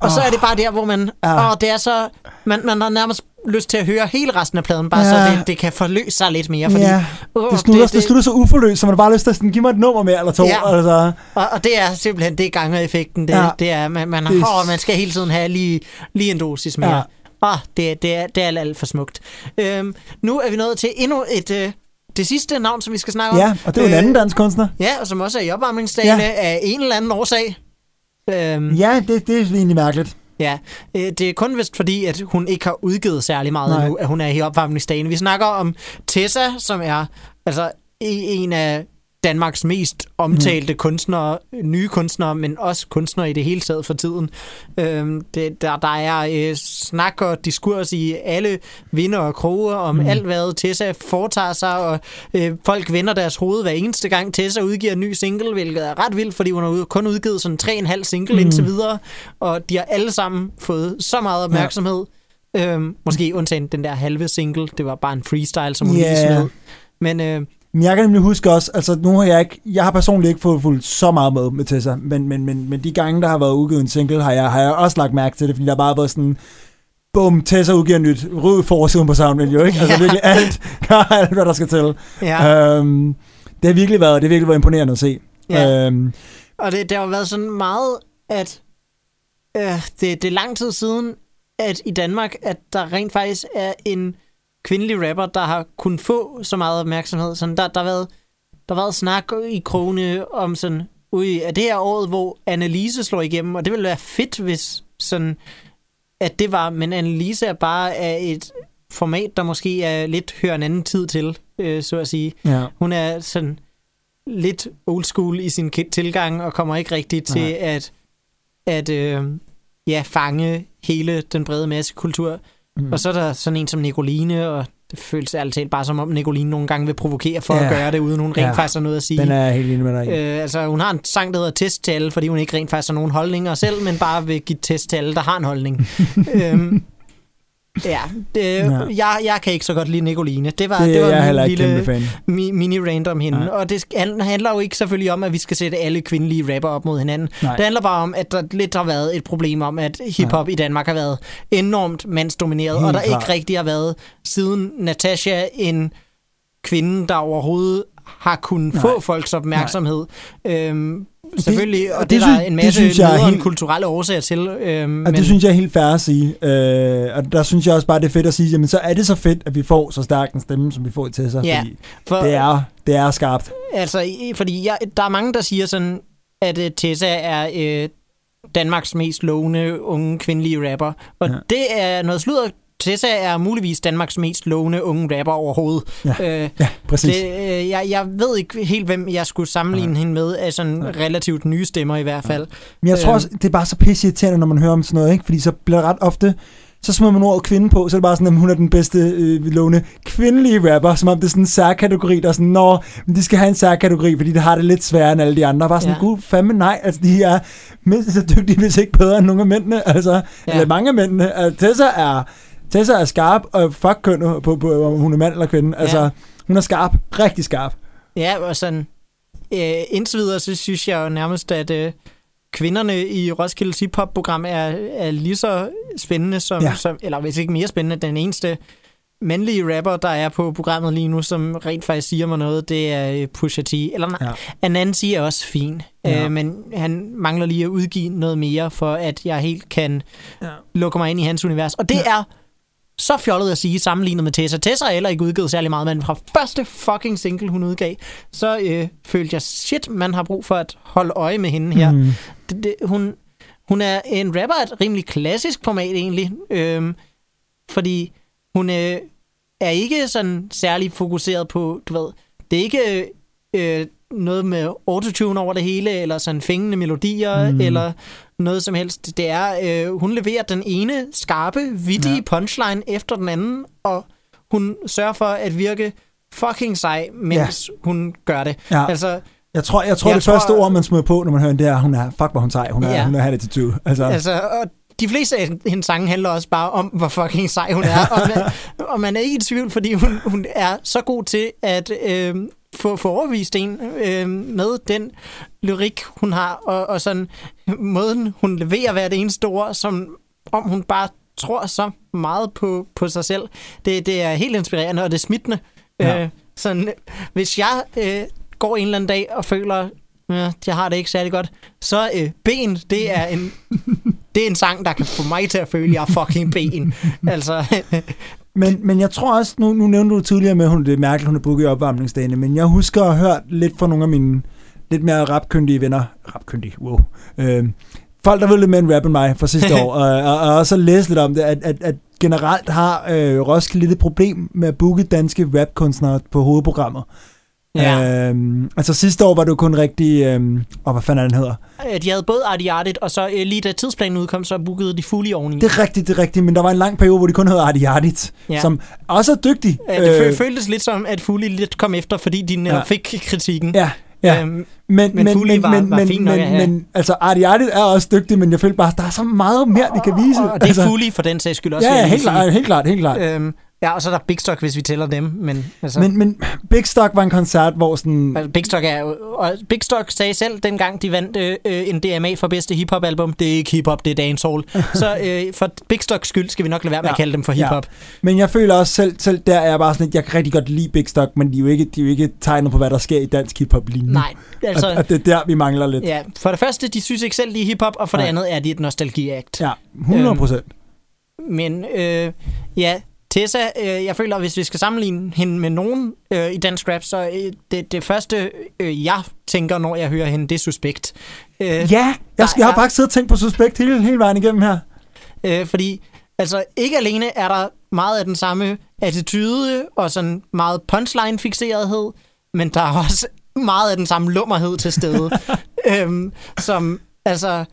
Og så er det bare der, hvor man... Ja. Åh, det er så... Man, man har nærmest lyst til at høre hele resten af pladen, bare ja. Så det, det kan forløse sig lidt mere. Fordi, ja. Det slutter, det, det slutter så uforløst, så man har bare lyst til at sådan, give mig et nummer mere eller to. Ja. Altså. Og, og det er simpelthen, det er gangereffekten. Det, Ja. det er, man, man, Det åh, man skal hele tiden have lige, lige en dosis mere. Ja. Åh, det, det, er, det er alt, alt for smukt. Øhm, nu er vi nået til endnu et... Øh, det sidste navn, som vi skal snakke om. Ja, og det er jo en anden dansk kunstner. Ja, og som også er i opvarmningsdagene ja. af en eller anden årsag. Øhm, Ja, det, det er egentlig mærkeligt. Ja, øh, det er kun vist fordi, at hun ikke har udgivet særlig meget Nej. endnu, at hun er i opvarmningsdagen. Vi snakker om Tessa, som er altså e- en af Danmarks mest omtalte mm. kunstnere, nye kunstnere, men også kunstnere i det hele taget for tiden. Øhm, det, der, der er øh, snak og diskurs i alle vinder og kroge om mm. alt, hvad Tessa foretager sig, og øh, folk vender deres hoved hver eneste gang Tessa udgiver en ny single, hvilket er ret vildt, fordi hun har kun udgivet sådan 3,5 single mm. indtil videre, og de har alle sammen fået så meget opmærksomhed. Ja. Øhm, måske undtagen den der halve single, det var bare en freestyle, som hun Ja. lige smed. Men øh, Men jeg kan nemlig huske også, altså nu har jeg ikke, jeg har personligt ikke fået fuldt så meget med med Tessa, men, men, men, men de gange, der har været udgivet en single, har jeg, har jeg også lagt mærke til det, fordi der bare har været sådan, bum, Tessa udgiver nyt, rød forsiden på SoundVideo, ikke? Altså Ja. virkelig alt, gør alt, hvad der skal til. ja. Øhm, det har virkelig været, det har virkelig været imponerende at se. Ja. Øhm, Og det, det har jo været sådan meget, at øh, det, det er lang tid siden, at i Danmark, at der rent faktisk er en kvindelig rapper, der har kunnet få så meget opmærksomhed. Sådan, der, der, har været, der har været snak i krone om sådan, ui, er det her året, hvor Annelise slår igennem, og det ville være fedt, hvis sådan, at det var, men Annelise er bare af et format, der måske er lidt hører en anden tid til, øh, så at sige. ja. Hun er sådan lidt old school i sin tilgang, og kommer ikke rigtig til Nej. at, at øh, ja, fange hele den brede masse kultur. Mm. Og så er der sådan en som Nicoline, og det føles ærligt talt bare som om Nicoline nogle gange vil provokere for Ja. at gøre det, uden hun rent Ja. faktisk har noget at sige. Den er helt enig med dig. Øh, altså, hun har en sang, der hedder Test til alle, fordi hun ikke rent faktisk har nogen holdninger selv, men bare vil give test til alle, der har en holdning. øhm, ja, det, Ja. ja. Jeg, jeg kan ikke så godt lide Nicoline. Det var, Det, det, var jeg min lille mi- mini-rant om hende. Nej. Nej. Og det handler jo ikke selvfølgelig om, at vi skal sætte alle kvindelige rapper op mod hinanden. Nej. Det handler bare om, at der lidt har været et problem om, at hiphop i Danmark har været enormt mandsdomineret, Helt og der klart. ikke rigtig har været siden Natasha en kvinde, der overhovedet har kunnet Nej. få folks opmærksomhed. Øhm, selvfølgelig, og, og det, det det er der en det masse synes jeg helt- kulturelle årsager til. Øhm, Og men, det synes jeg er helt fair at sige. Øh, og der synes jeg også bare, det er fedt at sige, jamen så er det så fedt, at vi får så stærk en stemme, som vi får i Tessa. Ja, for, det er, det er skarpt. Altså, fordi jeg, der er mange, der siger sådan, at uh, Tessa er øh, Danmarks mest lovende unge kvindelige rapper. Og ja. det er noget sludder. Tessa er muligvis Danmarks mest lovende unge rapper overhovedet. Ja. Øh, Ja, præcis. det, øh, jeg, jeg ved ikke helt, hvem jeg skulle sammenligne hende med, af sådan relativt nye stemmer i hvert fald. Men jeg tror Øhm. også, det er bare så pisse når man hører om sådan noget, ikke? Fordi så bliver det ret ofte, så smider man ordet kvinde på, så er det bare sådan, at hun er den bedste øh, lovende kvindelige rapper, som om det er sådan en særkategori, der er sådan, nå, men de skal have en særkategori, fordi det har det lidt sværere end alle de andre. Bare sådan, ja. Ja. gud fandme nej, altså de er mindst så dygtige, hvis ikke bedre end nogle af mændene, altså, ja. Ja. eller mange af mændene. Altså, Tessa er, Tessa er skarp, og fuck kønnet på, på, om hun er mand eller kvinde. Altså, Ja. hun er skarp, rigtig skarp. Ja, og sådan... Øh, indtil videre, så synes jeg jo nærmest, at øh, kvinderne i Roskilde Hip-Hop-program er, er lige så spændende som, Ja. som... Eller hvis ikke mere spændende, den eneste mandlige rapper, der er på programmet lige nu, som rent faktisk siger mig noget, det er øh, Pusha T. Eller nej, Ja. Anansi er også fin, Ja. ja. øh, men han mangler lige at udgive noget mere, for at jeg helt kan ja. lukke mig ind i hans univers. Og det ja. er så fjollet at sige, sammenlignet med Tessa. Tessa har heller ikke udgivet særlig meget, men fra første fucking single, hun udgav, så øh, følte jeg, shit, man har brug for at holde øje med hende her. Mm. Det, det, hun, hun er en rapper af et rimelig klassisk format egentlig, øhm, fordi hun øh, er ikke sådan særlig fokuseret på, du ved, det er ikke øh, noget med autotune over det hele, eller sådan fængende melodier, Mm. eller noget som helst. Det er, øh, hun leverer den ene skarpe, vittige Ja. punchline efter den anden, og hun sørger for at virke fucking sej, mens ja. hun gør det. Ja. Altså, Jeg tror, jeg tror Jeg det tror- første ord, man smider på, når man hører den, det er, hun er, fuck hvor hun sej, hun er, ja. Hun er attitude. Altså, Altså, og de fleste af hendes sange handler også bare om, hvor fucking sej hun er. og, man, og man er ikke i tvivl, fordi hun, hun er så god til at øh, få, få overvist en øh, med den lyrik, hun har, og, og sådan måden, hun leverer hvert eneste ord, som om hun bare tror så meget på, på sig selv. Det, det er helt inspirerende, og det er smittende. Ja. Øh, sådan, hvis jeg øh, går en eller anden dag og føler, ja, jeg har det ikke særlig godt, så øh, Ben, det er en det er en sang, der kan få mig til at føle, at jeg er fucking Ben. altså, Men, men jeg tror også, nu, nu nævnte du tidligere med, at hun, det er mærkeligt, hun er booket i opvarmningsdagene, men jeg husker at have hørt lidt fra nogle af mine lidt mere rapkyndige venner. Rapkyndige, wow. Øh, folk, der ved lidt mere end rap end mig fra sidste år, og, og, og også læse lidt om det, at, at, at generelt har øh, Roskilde lidt et problem med at booke danske rapkunstnere på hovedprogrammer. Ja. Øhm, altså sidste år var jo kun rigtig... Øhm, og hvad fanden er den hedder? Øh, De havde både Artie Artit, og så øh, lige da tidsplanen udkom, så bookede de fulde i oveni. Det er rigtigt, det er rigtigt, men der var en lang periode, hvor de kun hed Artie Artit, Ja. ja. som også er dygtig. Ja, det øh, føltes lidt som, at Fully lidt kom efter, fordi de Ja. fik kritikken. Ja, ja. Øhm, Men, Men Fully var- var men, fin nok men, have. men, altså, Artie Artit er også dygtig, men jeg føler bare, at der er så meget mere, vi kan vise. og det er altså, Fully for den sags skyld også. Ja, ja helt, klart, helt klart, helt klart. Øhm, ja, og så er der Big Stock, hvis vi tæller dem. Men, altså, Men, men Big Stock var en koncert, hvor sådan... altså, Big Stock er og Big Stock sagde selv, dengang de vandt øh, en DMA for bedste hiphop-album, det er ikke hiphop, det er dancehall. så øh, for Big Stocks skyld skal vi nok lade være med Ja. at kalde dem for Ja. hiphop. Men jeg føler også selv, selv der er jeg bare sådan lidt, jeg kan rigtig godt lide Big Stock, men de er jo ikke, de er jo ikke tegnet på, hvad der sker i dansk hiphop lige nu. Nej, altså... Og, og det er der, vi mangler lidt. Ja, for det første, de synes ikke selv, de er hiphop, og for det Nej. andet er de et nostalgiakt. Ja, 100 procent. Men øh, ja, Tessa, øh, jeg føler, at hvis vi skal sammenligne hende med nogen øh, i dansk rap, så øh, det, det første, øh, jeg tænker, når jeg hører hende, det er Suspekt. Øh, Ja, jeg, jeg har faktisk siddet og tænkt på Suspekt hele, hele vejen igennem her. Øh, fordi altså, ikke alene er der meget af den samme attitude og sådan meget punchline-fixerethed, men der er også meget af den samme lummerhed til stede, øhm, som altså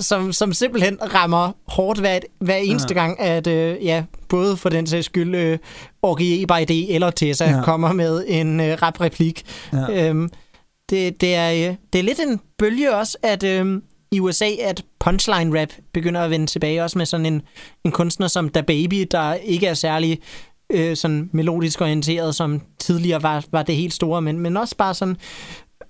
som, som simpelthen rammer hårdt hver, hver eneste ja. gang, at øh, ja, både for den sags skyld, øh, Orgie by D eller Tessa ja. Kommer med en øh, rap-replik. Ja. Øhm, det, det, er, øh, det er lidt en bølge også, at øh, i USA, at punchline rap begynder at vende tilbage, også med sådan en, en kunstner som Da Baby, der ikke er særlig øh, sådan melodisk orienteret, som tidligere var, var det helt store, men, men også bare sådan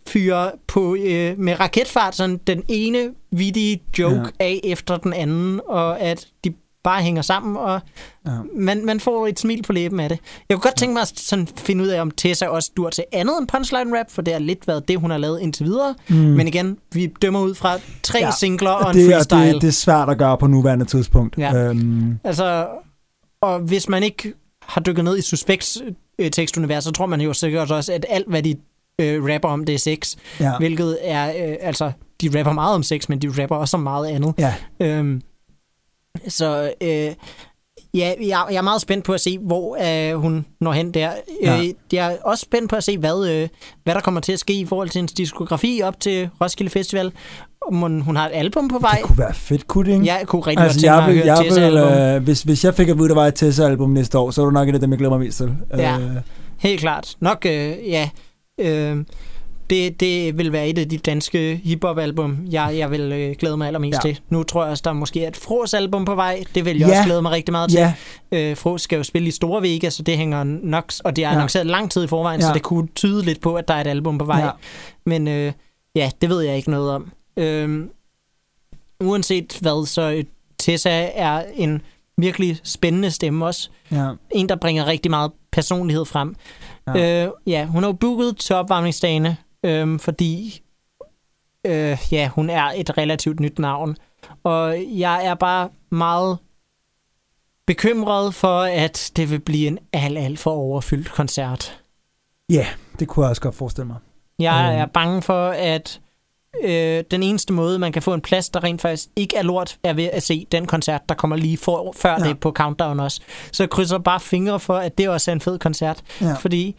fyre på øh, med raketfart sådan den ene vittige joke ja. af efter den anden, og at de bare hænger sammen, og Ja. man, man får et smil på læben af det. Jeg kunne godt tænke mig at sådan finde ud af, om Tessa også dur til andet end punchline rap, for det har lidt været det, hun har lavet indtil videre. Mm. Men igen, vi dømmer ud fra tre ja. Singler og en det, er- freestyle. det, det er svært at gøre på nuværende tidspunkt. Ja. Øhm, Altså, og hvis man ikke har dykket ned i Suspects øh, tekstunivers, så tror man jo sikkert også, at alt, hvad de øh, rapper om, det er sex. ja. Hvilket er, øh, altså, de rapper meget om sex, men de rapper også om meget andet. ja. Øhm, så øh, ja, jeg, jeg er meget spændt på at se, hvor øh, hun når hen der. Ja. Øh, jeg er også spændt på at se, hvad, øh, hvad der kommer til at ske i forhold til hendes diskografi op til Roskilde Festival. Om hun, hun har et album på vej. Det kunne være fedt, kunne det ikke? Jeg kunne rigtig Altså, godt tænke mig at høre vil, album. øh, hvis, hvis jeg fik at vide, at der var et Tessa-album næste år, så var det nok et af dem, jeg glæder mig mest til. Ja. Øh, Helt klart. Nok, øh, ja. Øh, det, det vil være et af de danske hiphop-album, jeg, jeg vil øh, glæde mig allermest ja. Til. Nu tror jeg også, der måske er et Fros-album på vej. Det vil jeg Ja. også glæde mig rigtig meget til. ja, Øh, Fros skal jo spille i Store Vega, så det hænger nok... Og det er Ja. annonceret lang tid i forvejen, ja. så det kunne tyde lidt på, at der er et album på vej. Ja. Men øh, ja, det ved jeg ikke noget om. Øh, uanset hvad, så øh, Tessa er en virkelig spændende stemme også. ja. En, der bringer rigtig meget personlighed frem. Ja. Øh, ja hun har jo booket til opvarmningsdagene, øh, fordi øh, ja, hun er et relativt nyt navn. Og jeg er bare meget bekymret for, at det vil blive en alt, alt for overfyldt koncert. Ja, det kunne jeg også godt forestille mig. Jeg Øhm. er bange for, at øh, den eneste måde, man kan få en plads, der rent faktisk ikke er lort, er ved at se den koncert, der kommer lige for, før Ja. ja. det på Countdown også. Så jeg krydser bare fingre for, at det også er en fed koncert. Ja. Fordi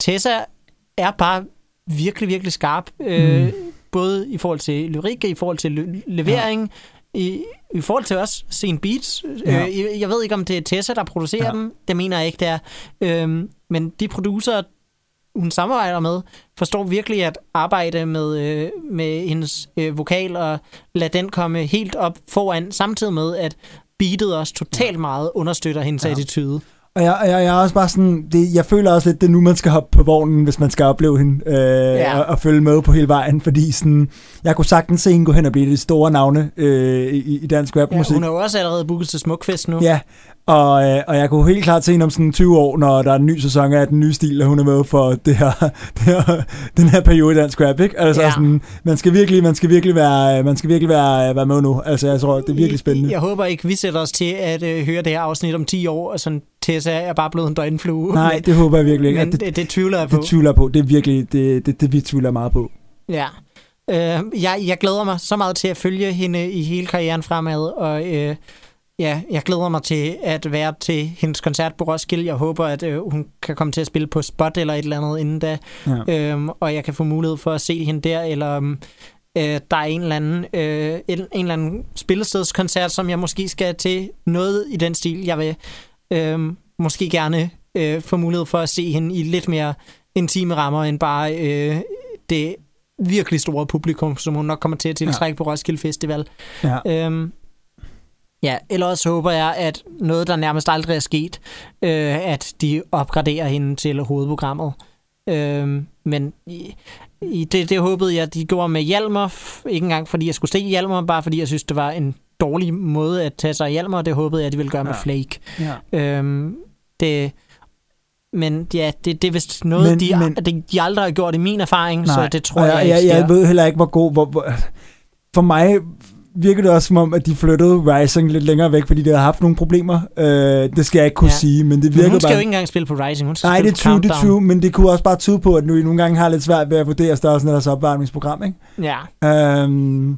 Tessa er bare virkelig, virkelig skarp. Øh, Mm. Både i forhold til lyrik, i forhold til le- levering, i, i forhold til også sine beats. Ja. Ja. Øh, jeg, ved ikke, om det er Tessa, der producerer Ja. ja. dem. Det mener jeg ikke, det er. Øhm, men de producer, hun samarbejder med, forstår virkelig at arbejde med, øh, med hendes øh, vokal og lade den komme helt op foran, samtidig med, at beatet også totalt meget understøtter hendes Ja. ja. attitude. Og jeg, jeg, jeg er også bare sådan, det, jeg føler også lidt, det er nu, man skal hoppe på vognen, hvis man skal opleve hende, øh, ja. og, og, følge med på hele vejen, fordi sådan, jeg kunne sagtens se hende gå hen og blive de store navne øh, i, i dansk Ja, rapmusik. hun er jo også allerede booket til Smukfest nu. Ja, og, øh, og jeg kunne helt klart se hende om sådan 20 år, når der er en ny sæson af den nye stil, og hun er med for det her, det her, den her periode i dansk rap, ikke? Altså Ja. ja. sådan, man skal virkelig, man skal virkelig være, man skal virkelig være, være med nu. Altså jeg tror, det er virkelig spændende. Jeg håber ikke, vi sætter os til at øh, høre det her afsnit om 10 år, og sådan Tessa er bare blevet en døgnflue. Nej, det håber jeg virkelig ikke. men at det, det, det tvivler jeg på. det tvivler på. Det er virkelig, det, det, det vi tvivler meget på. Ja. Øh, jeg, jeg glæder mig så meget til at følge hende i hele karrieren fremad, og øh, ja, jeg glæder mig til at være til hendes koncert på Roskilde. Jeg håber, at øh, hun kan komme til at spille på Spot eller et eller andet inden da, Ja. øhm, og jeg kan få mulighed for at se hende der, eller um, øh, der er en eller, anden, øh, en, en eller anden spillestedskoncert, som jeg måske skal til noget i den stil. Jeg vil øh, måske gerne øh, få mulighed for at se hende i lidt mere intime rammer, end bare øh, det virkelig store publikum, som hun nok kommer til at tiltrække ja. på Roskilde Festival. Ja. Øhm, ja, ellers håber jeg, at noget, der nærmest aldrig er sket, øh, at de opgraderer hende til hovedprogrammet. Øhm, men i, i det, det håbede jeg, de gjorde med Hjalmar. Ikke engang fordi jeg skulle se Hjalmar, bare fordi jeg synes, det var en dårlig måde at tage sig Hjalmar, og det håbede jeg, de ville gøre ja. med. Flake. Ja. Øhm, det, men ja, det, det er vist noget, Men- de, men- de, de aldrig har gjort i min erfaring, så det tror jeg, jeg, ikke jeg, jeg sker. ved heller ikke, hvor god... Hvor, hvor, for mig virker det også som om, at de flyttede Rising lidt længere væk, fordi de havde haft nogle problemer. Øh, det skal jeg ikke kunne Ja. sige, men det Men virker hun skal bare... jo ikke engang spille på Rising, hun skal Nej, det er true, det er true, men det kunne også bare tyde på, at nu I nogle gange har lidt svært ved at vurdere størrelsen af deres opvarmningsprogram, ikke? Ja, Øhm,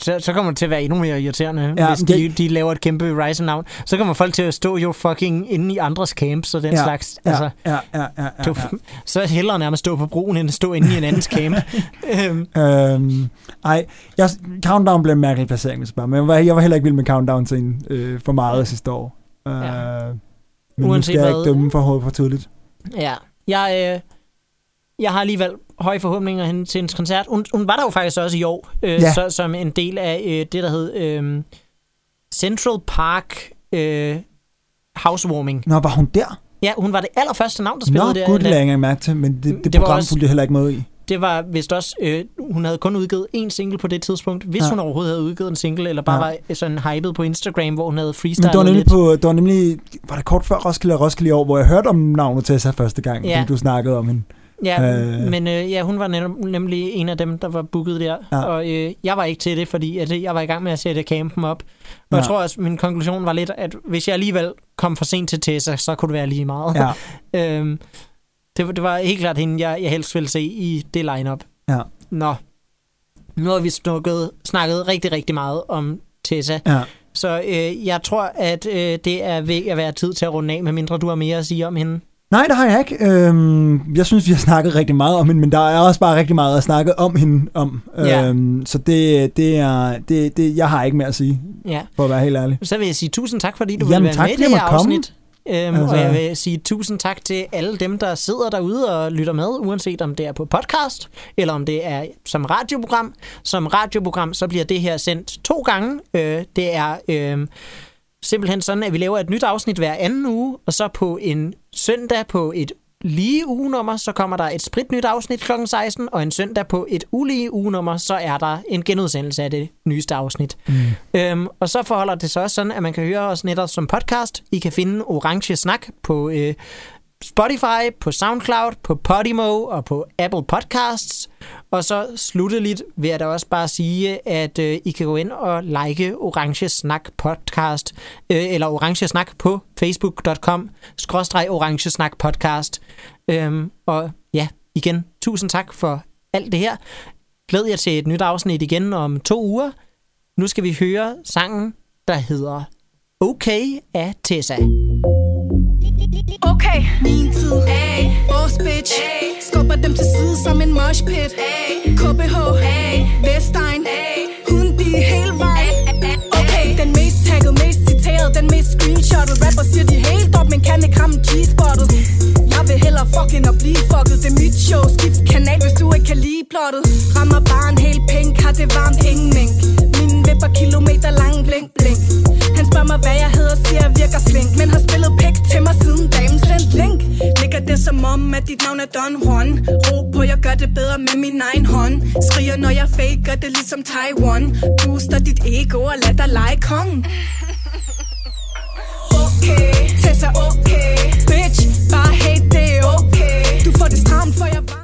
så, så kommer det til at være endnu mere irriterende, Ja, ja, hvis men de, det- de laver et kæmpe Rising-navn. Så kommer folk til at stå jo fucking inde i andres camps og den ja, slags. ja, Altså, ja, ja, ja, ja, det er jo- Så er det hellere nærmest stå på broen, end at stå inde i en andens camp. øhm, ja. Øhm, ej, jeg, Countdown blev en mærkelig placering, hvis jeg spørger, men jeg var, jeg var heller ikke vild med Countdown-scenen øh, for meget sidste år. Øh, Ja. Men nu Uanset skal jeg ikke dømme for hovedet for tidligt. ja, jeg, øh, jeg har alligevel høje forhåbninger hen til hendes koncert. Hun, hun var der jo faktisk også i år, øh, Ja. så, som en del af øh, det, der hed øh, Central Park øh, Housewarming. Nå, var hun der? Ja, hun var det allerførste navn, der Nå, spillede der. gud, det jeg mærke til, men det, det, Det program fulgte jeg heller ikke med i. det var vist også, øh, hun havde kun udgivet én single på det tidspunkt, hvis Ja. hun overhovedet havde udgivet en single, eller bare Ja. var sådan hyped på Instagram, hvor hun havde Men freestylet det var nemlig lidt. på, det var nemlig, var det kort før Roskilde og Roskilde i år, hvor jeg hørte om navnet Tessa første gang, Ja. fordi du snakkede om hende. Ja, Øh. men øh, ja, hun var nem- nemlig en af dem, der var booket der, Ja. og øh, jeg var ikke til det, fordi at, jeg var i gang med at sætte campen op. Og Ja. jeg tror også, min konklusion var lidt, at hvis jeg alligevel kom for sent til Tessa, så kunne det være lige meget. Ja, øhm, det, var- det var helt klart hende, jeg, jeg helst ville se i det lineup. ja, Nå, nu har vi snukket, snakket rigtig, rigtig meget om Tessa. ja. Så øh, jeg tror, at øh, det er ved at være tid til at runde af, medmindre du har mere at sige om hende. Nej, det har jeg ikke. Øhm, jeg synes, vi har snakket rigtig meget om hende, men der er også bare rigtig meget at snakke om hende om. Ja. Øhm, så det, det er, det, det, jeg har ikke mere at sige, Ja. for at være helt ærlig. Så vil jeg sige tusind tak, fordi du Jamen, ville være tak, med i det her afsnit. Øhm, Altså- Og jeg vil sige tusind tak til alle dem, der sidder derude og lytter med, uanset om det er på podcast, eller om det er som radioprogram. Som radioprogram, så bliver det her sendt to gange. Øh, det er øh, simpelthen sådan, at vi laver et nyt afsnit hver anden uge, og så på en søndag på et lige ugenummer, så kommer der et spritnyt afsnit kl. 16, og en søndag på et ulige ugenummer, så er der en genudsendelse af det nyeste afsnit. Mm. Øhm, og så forholder det sig også sådan, at man kan høre os netop som podcast. I kan finde Orange Snak på øh, Spotify, på SoundCloud, på Podimo og på Apple Podcasts. Og så slutteligt vil jeg da også bare sige, at øh, I kan gå ind og like Orange Snak podcast, øh, eller Orange Snak på facebook.com, skråstreg Orange Snak podcast. Øhm, og ja, igen, tusind tak for alt det her. Glæd jer til et nyt afsnit igen om to uger. Nu skal vi høre sangen, der hedder Okay af Tessa. Okay, min tid. Ay. Boss bitch. Ay. Skubber dem til side som en mosh pit. Ay. KBH. Ay. Vestegn. Ay. Hun de hele vejen. Okay, den mest tagget, mest citeret, den mest screenshottet. Rapper siger de helt op, men kan ikke ramme G-spottet hellere fucking at blive fucket. Det er mit show, skift kanal, hvis du ikke kan lide plottet. Rammer bare en hel pink, har det varmt, ingen mink Min vipper kilometer lang, blink, blink. Han spørger mig, hvad jeg hedder, siger jeg virker flink. Men har spillet pik til mig siden damen sendt link. Ligger det som om, at dit navn er Don Juan? Ro på, jeg gør det bedre med min egen hånd. Skriger, når jeg faker det ligesom Taiwan. Booster dit ego og lad dig lege kongen okay. Tag sig okay. Bitch, bare hate det okay. Du får det stramt, for jeg